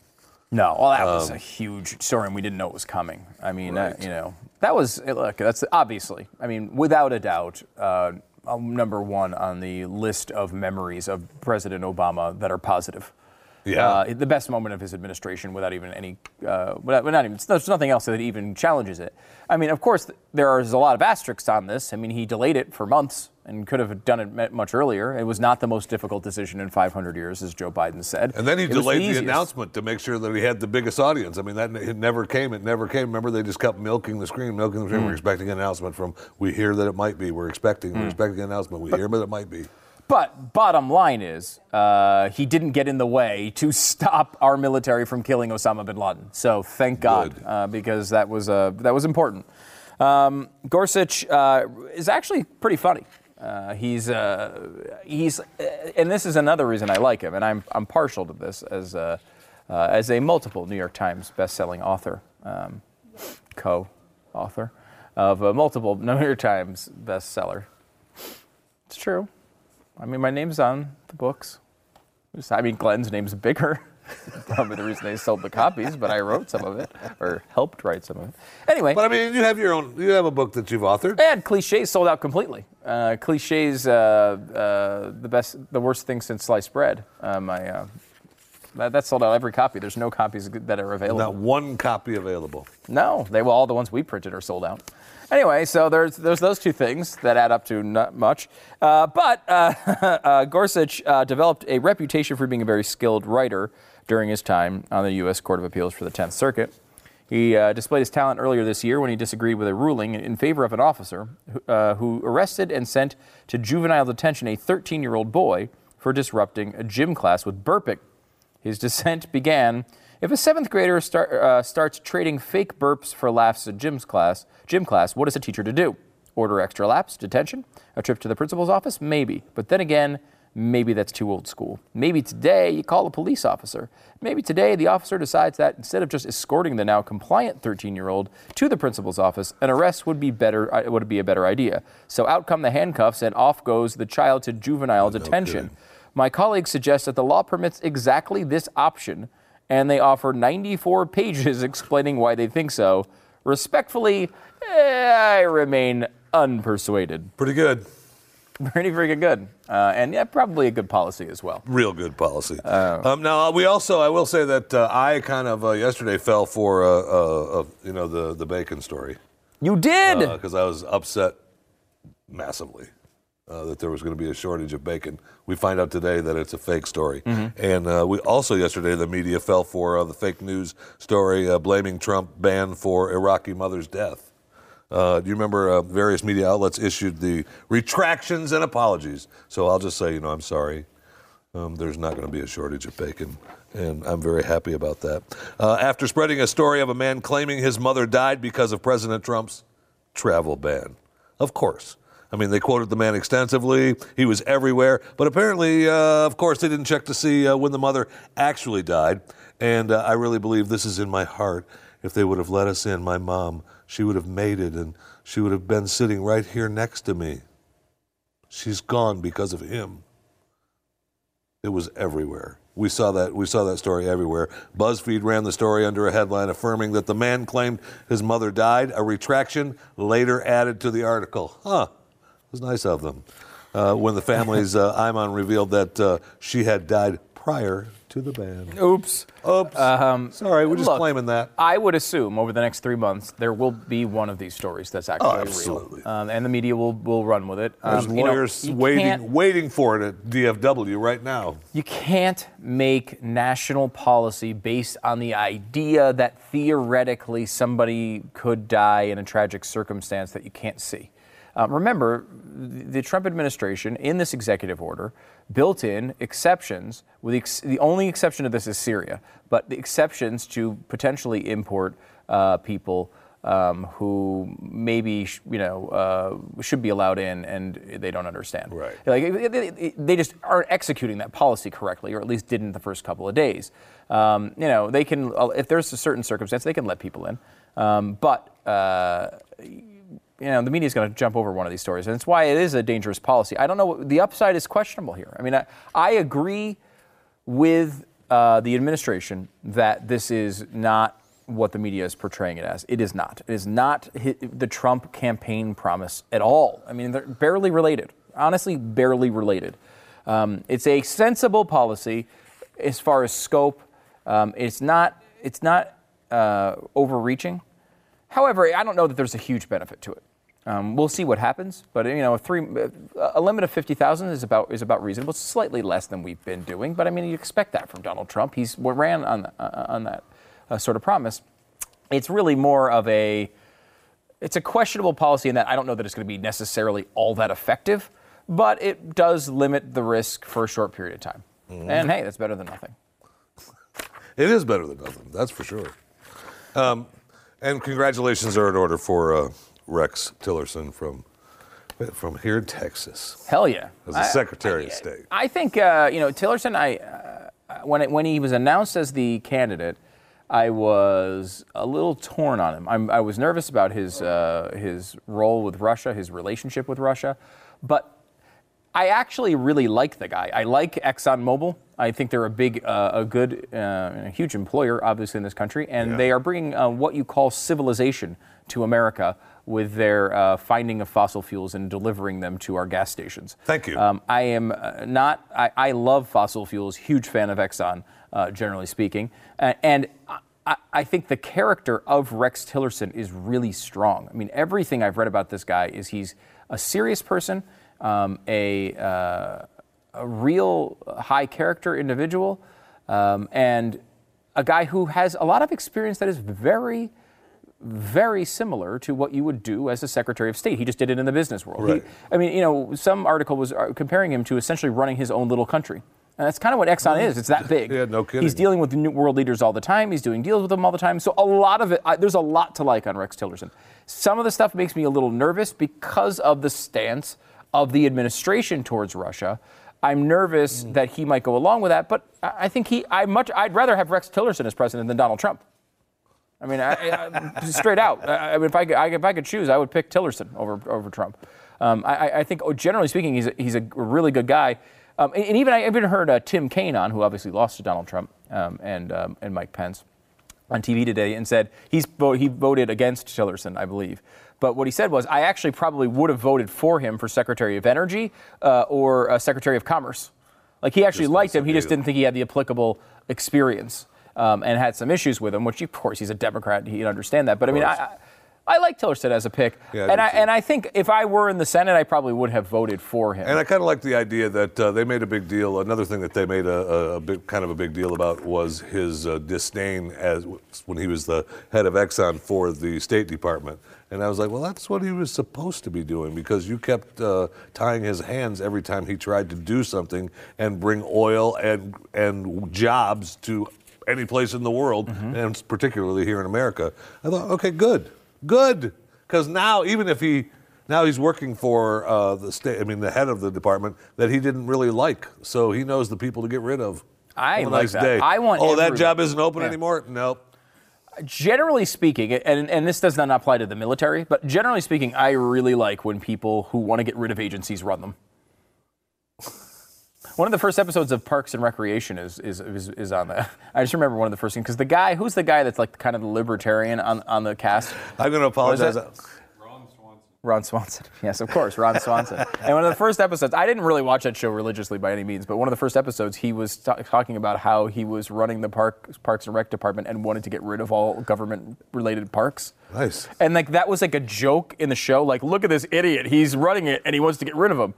[SPEAKER 2] No, well, that was um, a huge story, and we didn't know it was coming. I mean, uh, right. uh, you know, that was look. That's obviously. I mean, without a doubt, uh, number one on the list of memories of President Obama that are positive.
[SPEAKER 3] Yeah. Uh,
[SPEAKER 2] the best moment of his administration without even any, uh, without, not even, there's nothing else that even challenges it. I mean, of course, there is a lot of asterisks on this. I mean, he delayed it for months and could have done it much earlier. It was not the most difficult decision in 500 years, as Joe Biden said.
[SPEAKER 3] And then he it delayed the, the, announcement to make sure that he had the biggest audience. I mean, that it never came. It never came. Remember, they just kept milking the screen, milking the screen. Mm. We're expecting an announcement from. We hear that it might be. We're expecting. Mm. We're expecting an announcement. We but, hear that it might be.
[SPEAKER 2] But bottom line is, uh, he didn't get in the way to *laughs* stop our military from killing Osama bin Laden. So thank God, uh, because that was uh, that was important. Um, Gorsuch uh, is actually pretty funny. Uh, he's uh, he's, and this is another reason I like him, and I'm I'm partial to this as a, as a multiple New York Times best-selling author, um, co-author of a multiple *laughs* New York Times bestseller. It's true. I mean, my name's on the books. I mean, Glenn's name's bigger. *laughs* Probably the reason they sold the copies, but I wrote some of it or helped write some of it. Anyway.
[SPEAKER 3] But I mean, you have your own, you have a book that you've authored.
[SPEAKER 2] And cliches sold out completely. Uh, cliches, uh, uh, the best, the worst thing since sliced bread. Uh, my, uh, that, that, sold out every copy. There's no copies that are available.
[SPEAKER 3] Not one copy available.
[SPEAKER 2] No, they well, all the ones we printed are sold out. Anyway, so there's, there's those two things that add up to not much. Uh, but uh, *laughs* uh, Gorsuch uh, developed a reputation for being a very skilled writer during his time on the U.S. Court of Appeals for the 10th Circuit. He uh, displayed his talent earlier this year when he disagreed with a ruling in favor of an officer who, who arrested and sent to juvenile detention a 13 year old boy for disrupting a gym class with burping. His dissent *laughs* began if a seventh grader start, uh, starts trading fake burps for laughs at gym's class, gym class, what is a teacher to do? Order extra laps, detention, a trip to the principal's office? Maybe. But then again, maybe that's too old school. Maybe today you call a police officer. Maybe today the officer decides that instead of just escorting the now compliant 13-year-old to the principal's office, an arrest would be better uh, would be a better idea. So out come the handcuffs and off goes the child to juvenile detention. My colleagues suggest that the law permits exactly this option and they offer 94 pages *laughs* explaining why they think so. Respectfully, eh, I remain unpersuaded.
[SPEAKER 3] Pretty good. *laughs*
[SPEAKER 2] Pretty freaking good, uh, and yeah, probably a good policy as well.
[SPEAKER 3] Real good policy. Uh, um, now we also, I will say that uh, I kind of uh, yesterday fell for uh, uh, you know the the bacon story.
[SPEAKER 2] You did
[SPEAKER 3] because I was upset massively uh, that there was going to be a shortage of bacon. We find out today that it's a fake story. Mm-hmm. And uh, we also yesterday the media fell for uh, the fake news story uh, blaming Trump ban for Iraqi mother's death. Uh, do you remember uh, various media outlets issued the retractions and apologies? So I'll just say, you know, I'm sorry. Um, there's not going to be a shortage of bacon, and I'm very happy about that. after spreading a story of a man claiming his mother died because of President Trump's travel ban, of course. I mean, they quoted the man extensively. He was everywhere. But apparently, uh, of course, they didn't check to see uh, when the mother actually died. And uh, I really believe this is in my heart. If they would have let us in, my mom, she would have made it and she would have been sitting right here next to me. She's gone because of him. It was everywhere. We saw that we saw that story everywhere. BuzzFeed ran the story under a headline affirming that the man claimed his mother died. A retraction later added to the article. Huh. It was nice of them. Uh, when the family's uh, *laughs* imam revealed that uh, she had died prior to the ban.
[SPEAKER 2] Oops.
[SPEAKER 3] Oops. Sorry, we're just
[SPEAKER 2] Look,
[SPEAKER 3] claiming that.
[SPEAKER 2] I would assume over the next three months there will be one of these stories that's actually
[SPEAKER 3] Oh, absolutely.
[SPEAKER 2] real, um, and the media will will run with it.
[SPEAKER 3] There's
[SPEAKER 2] Um, you know,
[SPEAKER 3] lawyers waiting, waiting for it at DFW right now.
[SPEAKER 2] You can't make national policy based on the idea that theoretically somebody could die in a tragic circumstance that you can't see. Um, remember, the Trump administration, in this executive order, built in exceptions. With the, ex- the only exception to this is Syria, but the exceptions to potentially import uh, people um, who maybe sh- you know uh, should be allowed in and they don't understand.
[SPEAKER 3] Right.
[SPEAKER 2] Like it- they just aren't executing that policy correctly, or at least didn't the first couple of days. Um, you know, they can uh, if there's a certain circumstance, they can let people in. Um, but uh, you know, the media is going to jump over one of these stories, and it's why it is a dangerous policy. I don't know. The upside is questionable here. I mean, I, I agree with uh, the administration that this is not what the media is portraying it as. It is not. It is not the Trump campaign promise at all. I mean, they're barely related. Honestly, barely related. Um, it's a sensible policy as far as scope. Um, it's not. It's not uh, overreaching. However, I don't know that there's a huge benefit to it. Um, we'll see what happens, but you know, a three, a limit of fifty thousand is about is about reasonable. It's slightly less than we've been doing, but I mean, you expect that from Donald Trump. He's ran on uh, on that uh, sort of promise. It's really more of a, it's a questionable policy in that I don't know that it's going to be necessarily all that effective, but it does limit the risk for a short period of time. And hey, that's better than nothing.
[SPEAKER 3] It is better than nothing, that's for sure. Um, and congratulations are in order for uh, Rex Tillerson from from here in Texas
[SPEAKER 2] Hell yeah!
[SPEAKER 3] as the
[SPEAKER 2] I-
[SPEAKER 3] Secretary
[SPEAKER 2] I-
[SPEAKER 3] of State.
[SPEAKER 2] I think uh, you know Tillerson. I uh, when it, when he was announced as the candidate, I was a little torn on him. I'm, I was nervous about his uh, his role with Russia, his relationship with Russia, but I actually really like the guy. I like ExxonMobil. I think they're a big, uh, a good, uh, a huge employer, obviously, in this country, and
[SPEAKER 3] Yeah.
[SPEAKER 2] they are bringing uh, what you call civilization to America with their uh, finding of fossil fuels and delivering them to our gas stations.
[SPEAKER 3] Thank you.
[SPEAKER 2] Um, I am uh, not. I, I love fossil fuels. Huge fan of Exxon, uh, generally speaking, uh, and. I, I think the character of Rex Tillerson is really strong. I mean, everything I've read about this guy is he's a serious person, um, a, uh, a real high character individual, um, and a guy who has a lot of experience that is very, very similar to what you would do as a Secretary of State. He just did it in the business world. He- I mean, you know, some article was uh, comparing him to essentially running his own little country. And that's kind of what Exxon is. It's that big.
[SPEAKER 3] Yeah, no kidding.
[SPEAKER 2] He's dealing with new world leaders all the time. He's doing deals with them all the time. So a lot of it, I, there's a lot to like on Rex Tillerson. Some of the stuff makes me a little nervous because of the stance of the administration towards Russia. I'm nervous
[SPEAKER 3] Mm.
[SPEAKER 2] that he might go along with that, but I I think he, I much, I'd rather have Rex Tillerson as president than Donald Trump. I mean, I, I, straight out. I, I mean, if I, could, I, if I could choose, I would pick Tillerson over over Trump. Um, I, I- I think, oh, generally speaking, he's a, he's a really good guy. Um, and, and even I even heard uh, Tim Kaine on, who obviously lost to Donald Trump um, and um, and Mike Pence, on TV today, and said he's vo- he voted against Tillerson, I believe. But what he said was, I actually probably would have voted for him for Secretary of Energy uh, or uh, Secretary of Commerce. Like he actually
[SPEAKER 3] Just
[SPEAKER 2] liked him, he just didn't think he had the applicable experience um, and had some issues with him. Which, of course, he's a Democrat, he'd understand that. But I mean, I. I like Tillerson as a pick,
[SPEAKER 3] Yeah, I
[SPEAKER 2] and I
[SPEAKER 3] too.
[SPEAKER 2] and I think if I were in the Senate, I probably would have voted for him.
[SPEAKER 3] And I kind of like the idea that uh, they made a big deal. Another thing that they made a, a, a big, kind of a big deal about was his uh, disdain as when he was the head of Exxon for the State Department. And I was like, well, that's what he was supposed to be doing because you kept uh, tying his hands every time he tried to do something and bring oil and and jobs to any place in the world, and particularly here in America. I thought, okay, good, good, because now even if he now he's working for uh, the state. I mean, the head of the department that he didn't really like, so he knows the people to get rid of.
[SPEAKER 2] I like
[SPEAKER 3] nice
[SPEAKER 2] that.
[SPEAKER 3] day.
[SPEAKER 2] I want
[SPEAKER 3] Oh, that job isn't open
[SPEAKER 2] Yeah.
[SPEAKER 3] anymore. Nope.
[SPEAKER 2] generally speaking, and, and this does not apply to the military, but generally speaking, I really like when people who want to get rid of agencies run them. One of the first episodes of Parks and Recreation is is, is, is on that. *laughs* I just remember one of the first things because the guy who's the guy that's like kind of the libertarian on, on the cast.
[SPEAKER 3] I'm going to apologize.
[SPEAKER 4] Ron Swanson.
[SPEAKER 2] Ron Swanson. *laughs* Yes, of course, Ron Swanson. and one of the first episodes, I didn't really watch that show religiously by any means, but one of the first episodes, he was ta- talking about how he was running the park, Parks and Rec department and wanted to get rid of all government-related parks.
[SPEAKER 3] Nice.
[SPEAKER 2] And like that was like a joke in the show. Like, look at this idiot. He's running it and he wants to get rid of him.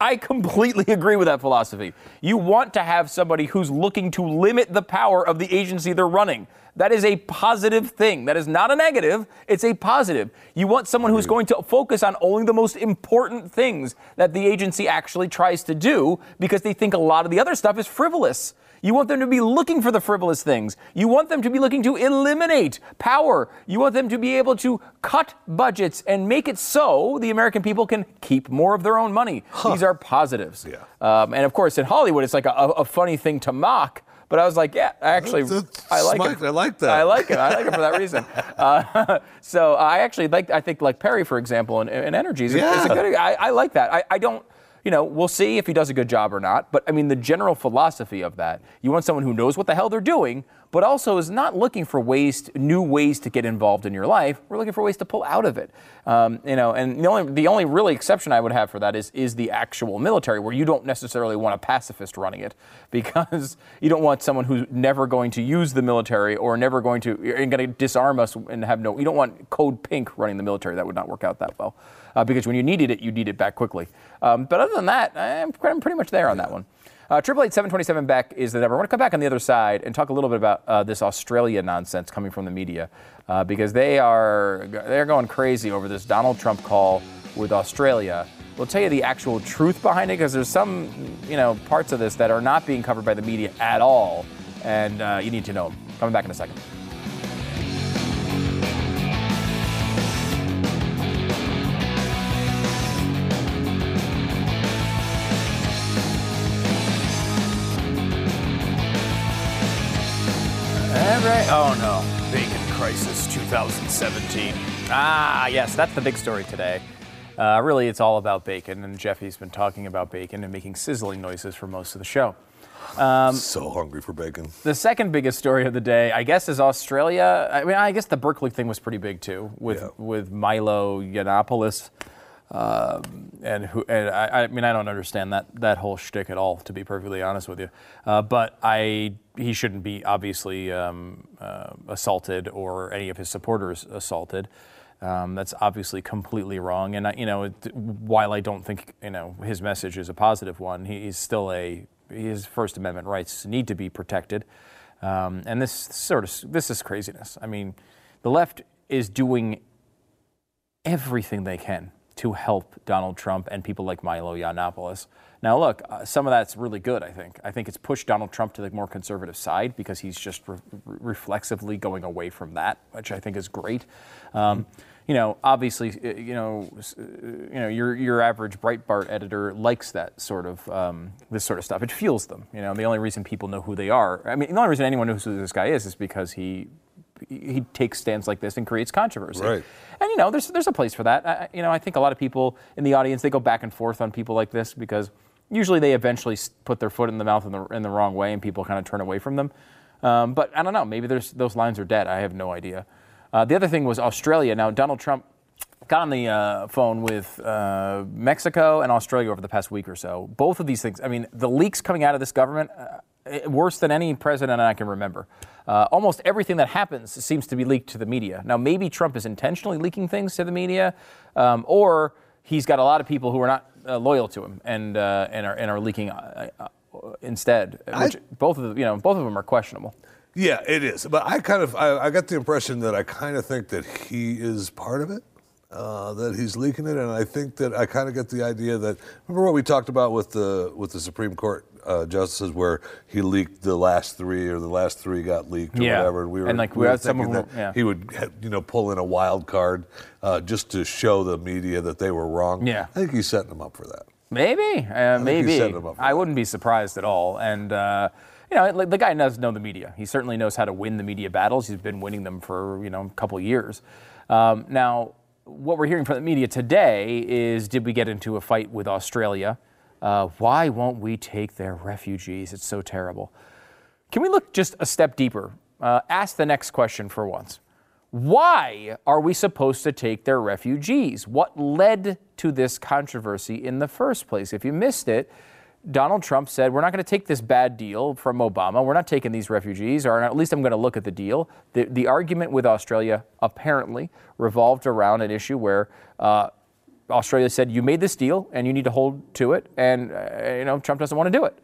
[SPEAKER 2] I completely *laughs* agree with that philosophy. You want to have somebody who's looking to limit the power of the agency they're running. That is a positive thing. That is not a negative. It's a positive. You want someone who's going to focus on only the most important things that the agency actually tries to do because they think a lot of the other stuff is frivolous. You want them to be looking for the frivolous things. You want them to be looking to eliminate power. You want them to be able to cut budgets and make it so the American people can keep more of their own money. These are positives.
[SPEAKER 3] Yeah.
[SPEAKER 2] Um, and of course, in Hollywood, it's like a, a funny thing to mock. But I was like, yeah, actually,
[SPEAKER 3] That's
[SPEAKER 2] I like
[SPEAKER 3] smart.
[SPEAKER 2] it.
[SPEAKER 3] I like that.
[SPEAKER 2] I like it. I like it for that reason. *laughs* Uh, *laughs* so I actually like. I think like Perry, for example, in, in Energy is, a-
[SPEAKER 3] Yeah.
[SPEAKER 2] good. I, I like that. I, I don't. You know, we'll see if he does a good job or not. But I mean, the general philosophy of that, you want someone who knows what the hell they're doing, but also is not looking for ways, to, new ways to get involved in your life. We're looking for ways to pull out of it. Um, you know, and the only the only really exception I would have for that is is the actual military, where you don't necessarily want a pacifist running it, *laughs* because you don't want someone who's never going to use the military or never going to and going to disarm us and have no. You don't want Code Pink running the military. That would not work out that well, uh, because when you needed it, you need it back quickly. Um, but other than that, I'm, I'm pretty much there on that one. Uh, Triple eight seven twenty seven Beck is the number. I want to come back on the other side and talk a little bit about uh, this Australia nonsense coming from the media, uh, because they are they're going crazy over this Donald Trump call with Australia. We'll tell you the actual truth behind it because there's some you know parts of this that are not being covered by the media at all, and uh, you need to know them. Coming back in a second. Oh no. Bacon crisis 2017. Ah, yes, that's the big story today. Uh, really, it's all about bacon, and Jeffy's been talking about bacon and making sizzling noises for most of the show.
[SPEAKER 3] so hungry for bacon.
[SPEAKER 2] The second biggest story of the day, I guess, is Australia. I mean, I guess the Berkeley thing was pretty big too, with
[SPEAKER 3] Yeah.
[SPEAKER 2] with Milo Yiannopoulos. Um, and who? And I, I mean, I don't understand that that whole shtick at all, to be perfectly honest with you. Uh, but I, he shouldn't be obviously um, uh, assaulted or any of his supporters assaulted. Um, that's obviously completely wrong. And I, you know, it, while I don't think you know his message is a positive one, he, he's still a his First Amendment rights need to be protected. Um, and this sort of this is craziness. I mean, the left is doing everything they can to help Donald Trump and people like Milo Yiannopoulos. Now, look, uh, some of that's really good, I think. I think it's pushed Donald Trump to the more conservative side because he's just re- re- reflexively going away from that, which I think is great. Um, you know, obviously, uh, you know, uh, you know, your your average Breitbart editor likes that sort of um, this sort of stuff. It fuels them. You know, the only reason people know who they are. I mean, the only reason anyone knows who this guy is is because he he takes stands like this and creates controversy.
[SPEAKER 3] Right.
[SPEAKER 2] And you know, there's there's a place for that. I, you know, I think a lot of people in the audience they go back and forth on people like this because usually they eventually put their foot in the mouth in the in the wrong way and people kind of turn away from them. Um, but I don't know. Maybe there's those lines are dead. I have no idea. Uh, the other thing was Australia. Now Donald Trump got on the uh, phone with uh, Mexico and Australia over the past week or so. Both of these things. I mean, the leaks coming out of this government. Uh, eh, Worse than any president I can remember. Uh, almost everything that happens seems to be leaked to the media. Now, maybe Trump is intentionally leaking things to the media, um, or he's got a lot of people who are not uh, loyal to him and uh, and are and are leaking uh, uh, instead. Which both of the, you know both of them are questionable.
[SPEAKER 3] Yeah, it is. But I kind of, I, I got the impression that I kind of think that he is part of it, uh, that he's leaking it, and I think that I kind of get the idea that remember what we talked about with the with the Supreme Court uh, justices, where he leaked the last three, or the last three got leaked, or
[SPEAKER 2] Yeah.
[SPEAKER 3] whatever, and we were,
[SPEAKER 2] And, like,
[SPEAKER 3] we
[SPEAKER 2] we
[SPEAKER 3] were
[SPEAKER 2] had some of
[SPEAKER 3] thinking that
[SPEAKER 2] yeah.
[SPEAKER 3] he would, you know, pull in a wild card uh, just to show the media that they were wrong.
[SPEAKER 2] Yeah.
[SPEAKER 3] I think he's setting them up for that.
[SPEAKER 2] Maybe, uh,
[SPEAKER 3] he's
[SPEAKER 2] maybe.
[SPEAKER 3] setting him up for
[SPEAKER 2] I wouldn't be surprised at all. And uh, you know, the guy does know the media. He certainly knows how to win the media battles. He's been winning them for you know a couple years. Um, now, what we're hearing from the media today is: Did we get into a fight with Australia? Uh, why won't we take their refugees? It's so terrible. Can we look just a step deeper? Uh, ask the next question for once. Why are we supposed to take their refugees? What led to this controversy in the first place? If you missed it, Donald Trump said, We're not going to take this bad deal from Obama. We're not taking these refugees, or at least I'm going to look at the deal. The, the argument with Australia apparently revolved around an issue where uh, Australia said, You made this deal and you need to hold to it, and uh, you know, Trump doesn't want to do it.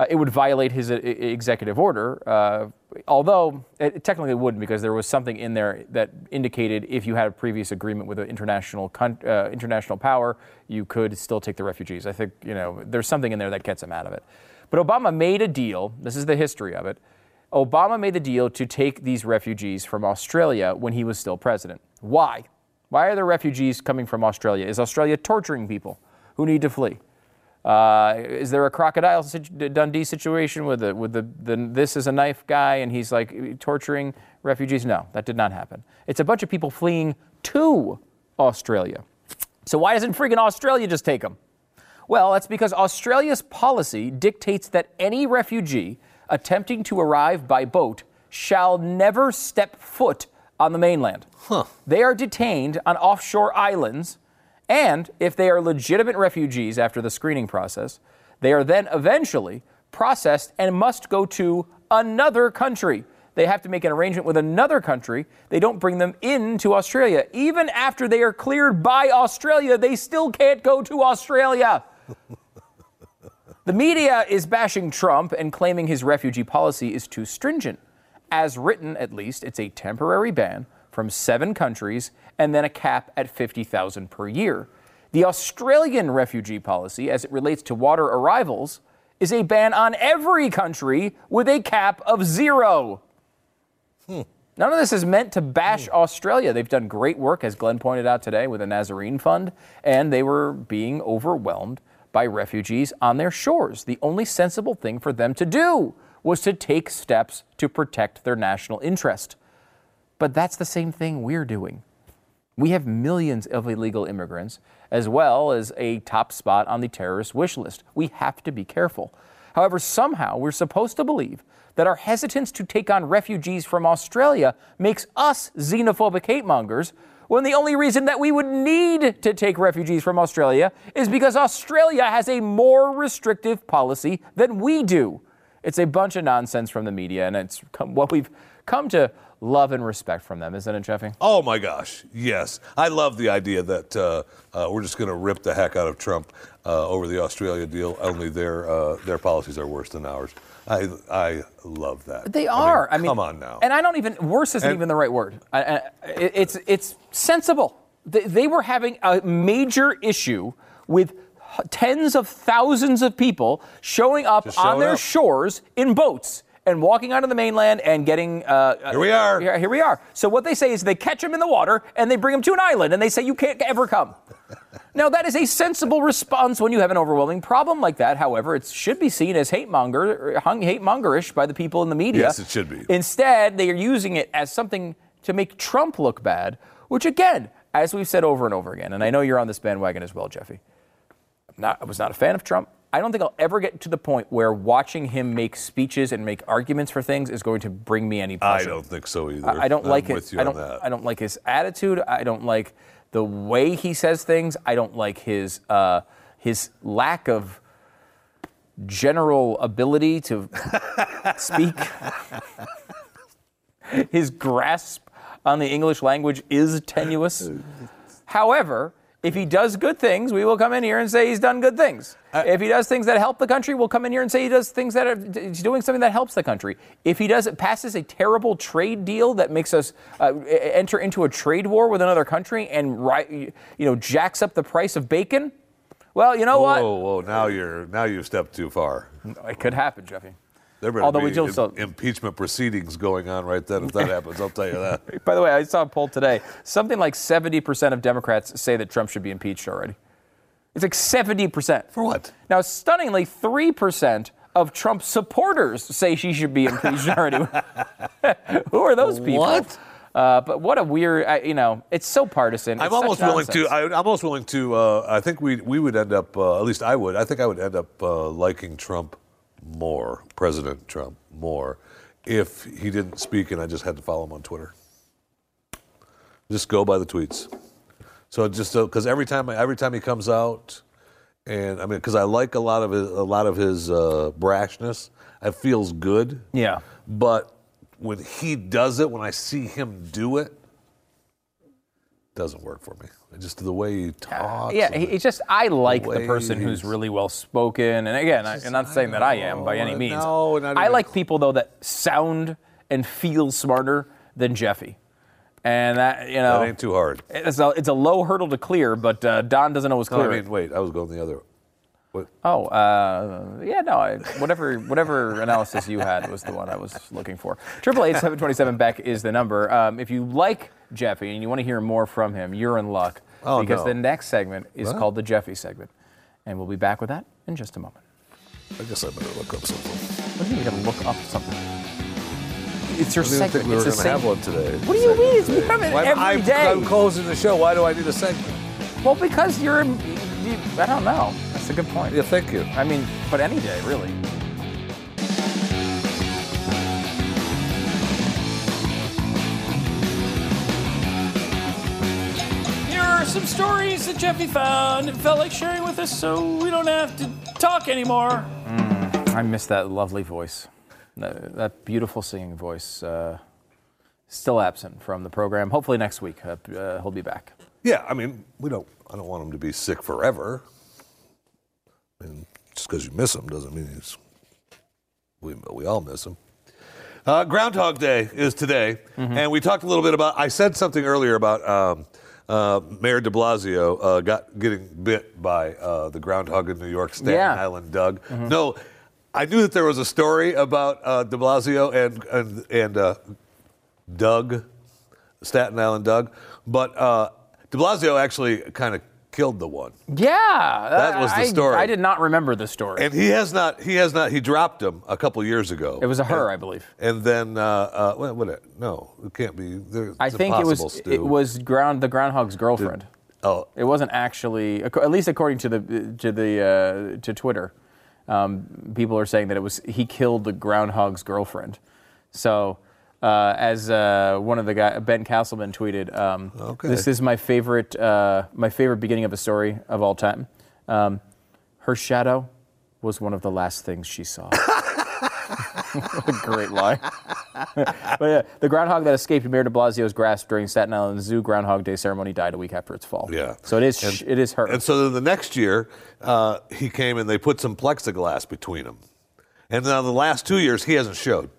[SPEAKER 2] Uh, it would violate his uh, executive order, uh, although it technically wouldn't because there was something in there that indicated if you had a previous agreement with an international con- uh, international power, you could still take the refugees. I think you know there's something in there that gets him out of it. But Obama made a deal. This is the history of it. Obama made the deal to take these refugees from Australia when he was still president. Why? Why are the refugees coming from Australia? Is Australia torturing people who need to flee? Uh, is there a crocodile Dundee situation with the with the, the this is a knife guy and he's like torturing refugees? No, that did not happen. It's a bunch of people fleeing to Australia. So why doesn't friggin' Australia just take them? Well, that's because Australia's policy dictates that any refugee attempting to arrive by boat shall never step foot on the mainland.
[SPEAKER 3] Huh.
[SPEAKER 2] They are detained on offshore islands and if they are legitimate refugees after the screening process, they are then eventually processed and must go to another country. They have to make an arrangement with another country. They don't bring them into Australia. Even after they are cleared by Australia, they still can't go to Australia. the media is bashing Trump and claiming his refugee policy is too stringent. As written, at least, it's a temporary ban from seven countries and then a cap at 50,000 per year. The Australian refugee policy, as it relates to water arrivals, is a ban on every country with a cap of zero. Hmm. None of this is meant to bash hmm. Australia. They've done great work, as Glenn pointed out today, with the Nazarene Fund, and they were being overwhelmed by refugees on their shores. The only sensible thing for them to do was to take steps to protect their national interest. But that's the same thing we're doing. We have millions of illegal immigrants, as well as a top spot on the terrorist wish list. We have to be careful. However, somehow we're supposed to believe that our hesitance to take on refugees from Australia makes us xenophobic hate mongers, when the only reason that we would need to take refugees from Australia is because Australia has a more restrictive policy than we do. It's a bunch of nonsense from the media, and it's what we've come to love and respect from them, isn't it, Jeffy?
[SPEAKER 3] Oh my gosh, yes. I love the idea that uh, uh, we're just going to rip the heck out of Trump uh, over the Australia deal. Only their uh, their policies are worse than ours. I I love that.
[SPEAKER 2] They are.
[SPEAKER 3] I mean,
[SPEAKER 2] I mean
[SPEAKER 3] come on now.
[SPEAKER 2] And I don't even worse isn't and, even the right word. I, I, it's it's sensible. They, they were having a major issue with tens of thousands of people showing up on their up. shores in boats and walking onto the mainland and getting. Uh,
[SPEAKER 3] here we are.
[SPEAKER 2] Here, here, we are. So what they say is they catch them in the water and they bring them to an island and they say you can't ever come. *laughs* now that is a sensible response when you have an overwhelming problem like that. However, it should be seen as hate monger, hate mongerish by the people in the media.
[SPEAKER 3] Yes, it should be.
[SPEAKER 2] Instead, they are using it as something to make Trump look bad, which again, as we've said over and over again, and I know you're on this bandwagon as well, Jeffy. Not, I was not a fan of Trump. I don't think I'll ever get to the point where watching him make speeches and make arguments for things is going to bring me any pleasure.
[SPEAKER 3] I don't think so either.
[SPEAKER 2] I, I don't
[SPEAKER 3] I'm
[SPEAKER 2] like it. I don't. I don't like his attitude. I don't like the way he says things. I don't like his uh, his lack of general ability to *laughs* speak. his grasp on the English language is tenuous. *laughs* However, if he does good things, we will come in here and say he's done good things. Uh, if he does things that help the country, we'll come in here and say he does things that are he's doing something that helps the country. If he does it passes a terrible trade deal that makes us uh, enter into a trade war with another country and you know jacks up the price of bacon, well, you know
[SPEAKER 3] whoa,
[SPEAKER 2] what?
[SPEAKER 3] Whoa, whoa! Now you're now you've stepped too far.
[SPEAKER 2] It could happen, Jeffy.
[SPEAKER 3] There better Although be we Im- impeachment proceedings going on right then if that happens. I'll tell you that. *laughs*
[SPEAKER 2] By the way, I saw a poll today. Something like 70% of Democrats say that Trump should be impeached already. It's like 70%.
[SPEAKER 3] For what?
[SPEAKER 2] Now, stunningly, 3% of Trump supporters say she should be impeached *laughs* already. *laughs* Who are those people?
[SPEAKER 3] What?
[SPEAKER 2] Uh, but what a weird, you know, it's so partisan.
[SPEAKER 3] It's I'm almost willing to. I, am almost willing to. Uh, I think we we would end up. Uh, at least I would. I think I would end up uh, liking Trump more, President Trump more, if he didn't speak and I just had to follow him on Twitter. Just go by the tweets. So just because every time every time he comes out, and I mean because I like a lot of his, a lot of his uh, brashness. It feels good.
[SPEAKER 2] Yeah.
[SPEAKER 3] But when he does it, when I see him do it, doesn't work for me. Just the way he talks.
[SPEAKER 2] Yeah, he, it's just I like the
[SPEAKER 3] way
[SPEAKER 2] person who's really well spoken, and again, I, I'm not saying that I am by any means.
[SPEAKER 3] no, not
[SPEAKER 2] I like people though that sound and feel smarter than Jeffy, and that you know
[SPEAKER 3] that ain't too hard.
[SPEAKER 2] it's a it's a low hurdle to clear, but uh, Don doesn't always
[SPEAKER 3] No,
[SPEAKER 2] clear
[SPEAKER 3] I
[SPEAKER 2] it.
[SPEAKER 3] mean, wait, I was going the other. What?
[SPEAKER 2] Oh, uh, yeah, no, I, whatever whatever analysis you had was the one I was looking for. Triple eight seven twenty seven Beck is the number. Um, if you like Jeffy and you want to hear more from him, you're in luck
[SPEAKER 3] Oh,
[SPEAKER 2] because
[SPEAKER 3] no.
[SPEAKER 2] the next segment is
[SPEAKER 3] What?
[SPEAKER 2] called the Jeffy segment, and we'll be back with that in just a moment.
[SPEAKER 3] I guess I better look up something.
[SPEAKER 2] What do you mean you gotta look up something? It's your
[SPEAKER 3] I
[SPEAKER 2] segment.
[SPEAKER 3] think we
[SPEAKER 2] it's
[SPEAKER 3] were going to have one today.
[SPEAKER 2] What do you mean? It's- we have it every
[SPEAKER 3] I'm,
[SPEAKER 2] day.
[SPEAKER 3] I'm closing the show. Why do I need a segment?
[SPEAKER 2] Well, because you're. In- You, I don't know. That's a good point.
[SPEAKER 3] Yeah, thank you.
[SPEAKER 2] I mean, but any day, really.
[SPEAKER 4] Here are some stories that Jeffy found and felt like sharing with us so we don't have to talk anymore.
[SPEAKER 2] I miss that lovely voice, that, that beautiful singing voice. Uh, still absent from the program. Hopefully next week uh, uh, he'll be back.
[SPEAKER 3] Yeah, I mean, we don't. I don't want him to be sick forever. And just because you miss him doesn't mean he's. We we all miss him. Uh, Groundhog Day is today,
[SPEAKER 2] Mm-hmm.
[SPEAKER 3] and we talked a little bit about. I said something earlier about um, uh, Mayor De Blasio uh, got getting bit by uh, the groundhog in New York, Staten
[SPEAKER 2] Yeah. Mm-hmm.
[SPEAKER 3] Island Doug. No, I knew that there was a story about uh, De Blasio and and and uh, Doug, Staten Island Doug, but uh, De Blasio actually kind of killed the one,
[SPEAKER 2] Yeah,
[SPEAKER 3] That was the
[SPEAKER 2] I-
[SPEAKER 3] story.
[SPEAKER 2] I did not remember the story.
[SPEAKER 3] and he has not. He has not. He dropped him a couple years ago.
[SPEAKER 2] it was a her,
[SPEAKER 3] And-
[SPEAKER 2] I believe.
[SPEAKER 3] And then, uh, uh, what, what? No, it can't be. There,
[SPEAKER 2] I think it was
[SPEAKER 3] impossible,
[SPEAKER 2] it was ground the groundhog's girlfriend.
[SPEAKER 3] Oh,
[SPEAKER 2] It wasn't actually, at least according to the to the uh, to Twitter. Um, people are saying that it was he killed the groundhog's girlfriend. So, uh, as uh, one of the guy Ben Castleman tweeted, um,
[SPEAKER 3] Okay.
[SPEAKER 2] this is my favorite uh, my favorite beginning of a story of all time. Um, her shadow was one of the last things she saw. *laughs* what a great line. *laughs* but yeah, the groundhog that escaped Mayor de Blasio's grasp during Staten Island Zoo Groundhog Day ceremony died a week after its fall.
[SPEAKER 3] Yeah.
[SPEAKER 2] So it is.
[SPEAKER 3] And-
[SPEAKER 2] sh it is her.
[SPEAKER 3] And so then the next year, uh, he came and they put some plexiglass between them. And now the last two years, he hasn't showed.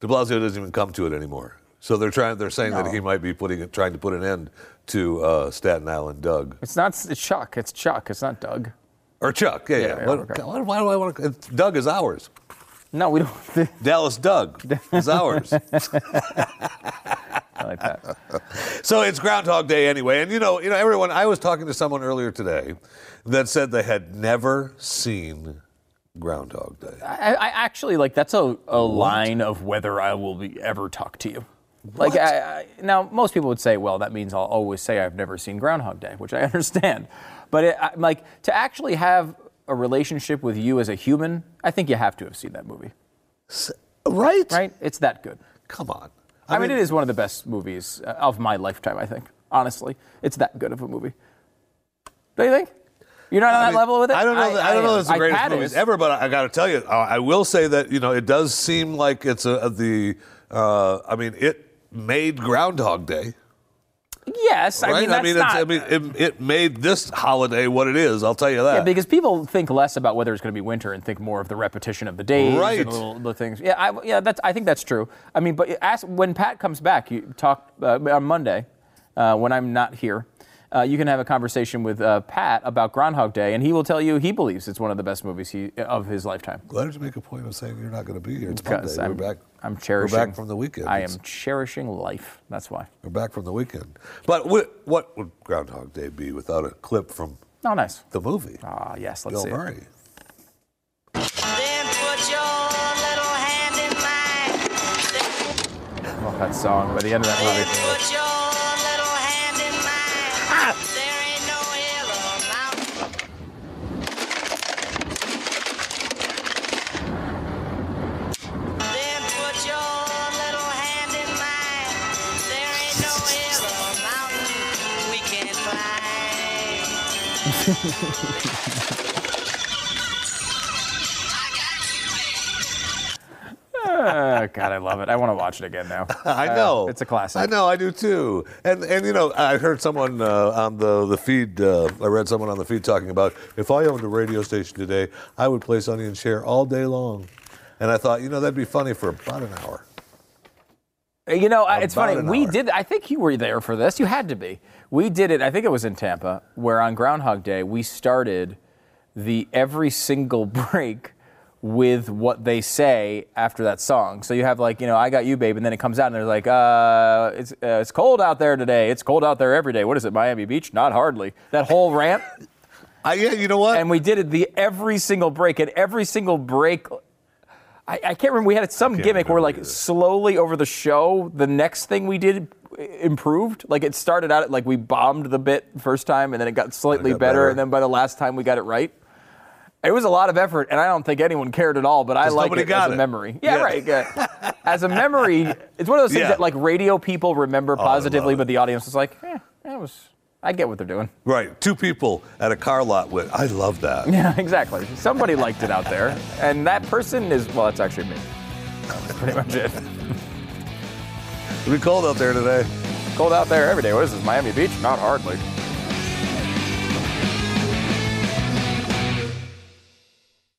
[SPEAKER 3] De Blasio doesn't even come to it anymore. So they're trying. They're saying that he might be putting trying to put an end to uh, Staten Island Doug
[SPEAKER 2] it's not. It's Chuck. It's Chuck. It's not Doug.
[SPEAKER 3] or Chuck. Yeah, yeah.
[SPEAKER 2] Yeah,
[SPEAKER 3] What-
[SPEAKER 2] okay.
[SPEAKER 3] why, why do I want to? Doug is ours.
[SPEAKER 2] No, we don't. *laughs*
[SPEAKER 3] Dallas Doug is ours. *laughs*
[SPEAKER 2] I like that.
[SPEAKER 3] So it's Groundhog Day anyway, and you know, you know, everyone. I was talking to someone earlier today that said they had never seen Groundhog Day.
[SPEAKER 2] I, I actually like that's a, a line of whether I will be ever talk to you. Like I, I, now, most people would say, well, that means I'll always say I've never seen Groundhog Day, which I *laughs* understand. But it, I, like to actually have a relationship with you as a human, I think you have to have seen that movie,
[SPEAKER 3] Right?
[SPEAKER 2] right? It's that good.
[SPEAKER 3] Come on.
[SPEAKER 2] I, mean, it is one of the best movies uh, of my lifetime. I think, honestly, it's that good of a movie. Don't you think? You're not on
[SPEAKER 3] I
[SPEAKER 2] that
[SPEAKER 3] mean,
[SPEAKER 2] level with it.
[SPEAKER 3] I don't know. that, I, don't know. That's the greatest
[SPEAKER 2] is.
[SPEAKER 3] ever, but I, got to tell you, I will say that you know it does seem like it's a, the. Uh, I mean, it made Groundhog Day.
[SPEAKER 2] Yes, I mean that's
[SPEAKER 3] it's,
[SPEAKER 2] not.
[SPEAKER 3] I mean, it, it made this holiday what it is. I'll tell you that.
[SPEAKER 2] Yeah, because people think less about whether it's going to be winter and think more of the repetition of the days
[SPEAKER 3] Right.
[SPEAKER 2] and the, little, the things. Yeah, I, yeah, that's. I think that's true. I mean, but ask, when Pat comes back, you talk uh, on Monday uh, when I'm not here. Uh, you can have a conversation with uh, Pat about Groundhog Day, and he will tell you he believes it's one of the best movies he, of his lifetime.
[SPEAKER 3] Glad to make a point of saying you're not going to be here? It's
[SPEAKER 2] Because
[SPEAKER 3] Monday.
[SPEAKER 2] I'm,
[SPEAKER 3] we're back.
[SPEAKER 2] I'm cherishing.
[SPEAKER 3] We're back from the weekend.
[SPEAKER 2] I
[SPEAKER 3] It's-
[SPEAKER 2] am cherishing life. That's why.
[SPEAKER 3] We're back from the weekend. But what, what would Groundhog Day be without a clip from
[SPEAKER 2] Oh, nice.
[SPEAKER 3] the movie?
[SPEAKER 2] Ah, yes. Let's
[SPEAKER 3] Bill
[SPEAKER 2] see. it.
[SPEAKER 3] Murray.
[SPEAKER 5] Then put your little hand in mine.
[SPEAKER 2] Oh, that song by the end of that movie. Oh, God, I love it. I want to watch it again now. *laughs*
[SPEAKER 3] I
[SPEAKER 2] Uh,
[SPEAKER 3] know
[SPEAKER 2] it's a classic.
[SPEAKER 3] I know, I do too. And and you know, I heard someone uh, on the the feed. Uh, I read someone on the feed talking about if I owned a radio station today, I would play Sonny and Cher all day long. And I thought, you know, that'd be funny for about an hour.
[SPEAKER 2] You know, I- it's funny. We did. I think you were there for this. You had to be. We did it. I think it was in Tampa, where on Groundhog Day we started the every single *laughs* break with what they say after that song. So you have like, you know, I got you, babe, and then it comes out and they're like, uh, it's uh, it's cold out there today. It's cold out there every day. What is it, Miami Beach? Not hardly. That whole rant. *laughs*
[SPEAKER 3] I, yeah, you know what?
[SPEAKER 2] and we did it the every single break and every single break I, I can't remember we had some gimmick where like
[SPEAKER 3] either.
[SPEAKER 2] slowly over the show the next thing we did improved like it started out like we bombed the bit first time and then it got slightly
[SPEAKER 3] got
[SPEAKER 2] better,
[SPEAKER 3] better.
[SPEAKER 2] and then by the last time we got it right it was a lot of effort and i don't think anyone cared at all but I like it
[SPEAKER 3] got
[SPEAKER 2] as a memory yeah,
[SPEAKER 3] Yeah.
[SPEAKER 2] right yeah. *laughs* as a memory it's one of those things
[SPEAKER 3] Yeah.
[SPEAKER 2] that like radio people remember positively
[SPEAKER 3] it.
[SPEAKER 2] but the audience is like eh, it was i get what they're doing
[SPEAKER 3] right, two people at a car lot with. I love that. *laughs*
[SPEAKER 2] Yeah, exactly. Somebody liked it out there, and that person is well. That's actually me. That's pretty much it.
[SPEAKER 3] It'll be cold out there today.
[SPEAKER 2] Cold out there every day. What is this? Miami Beach? Not hardly.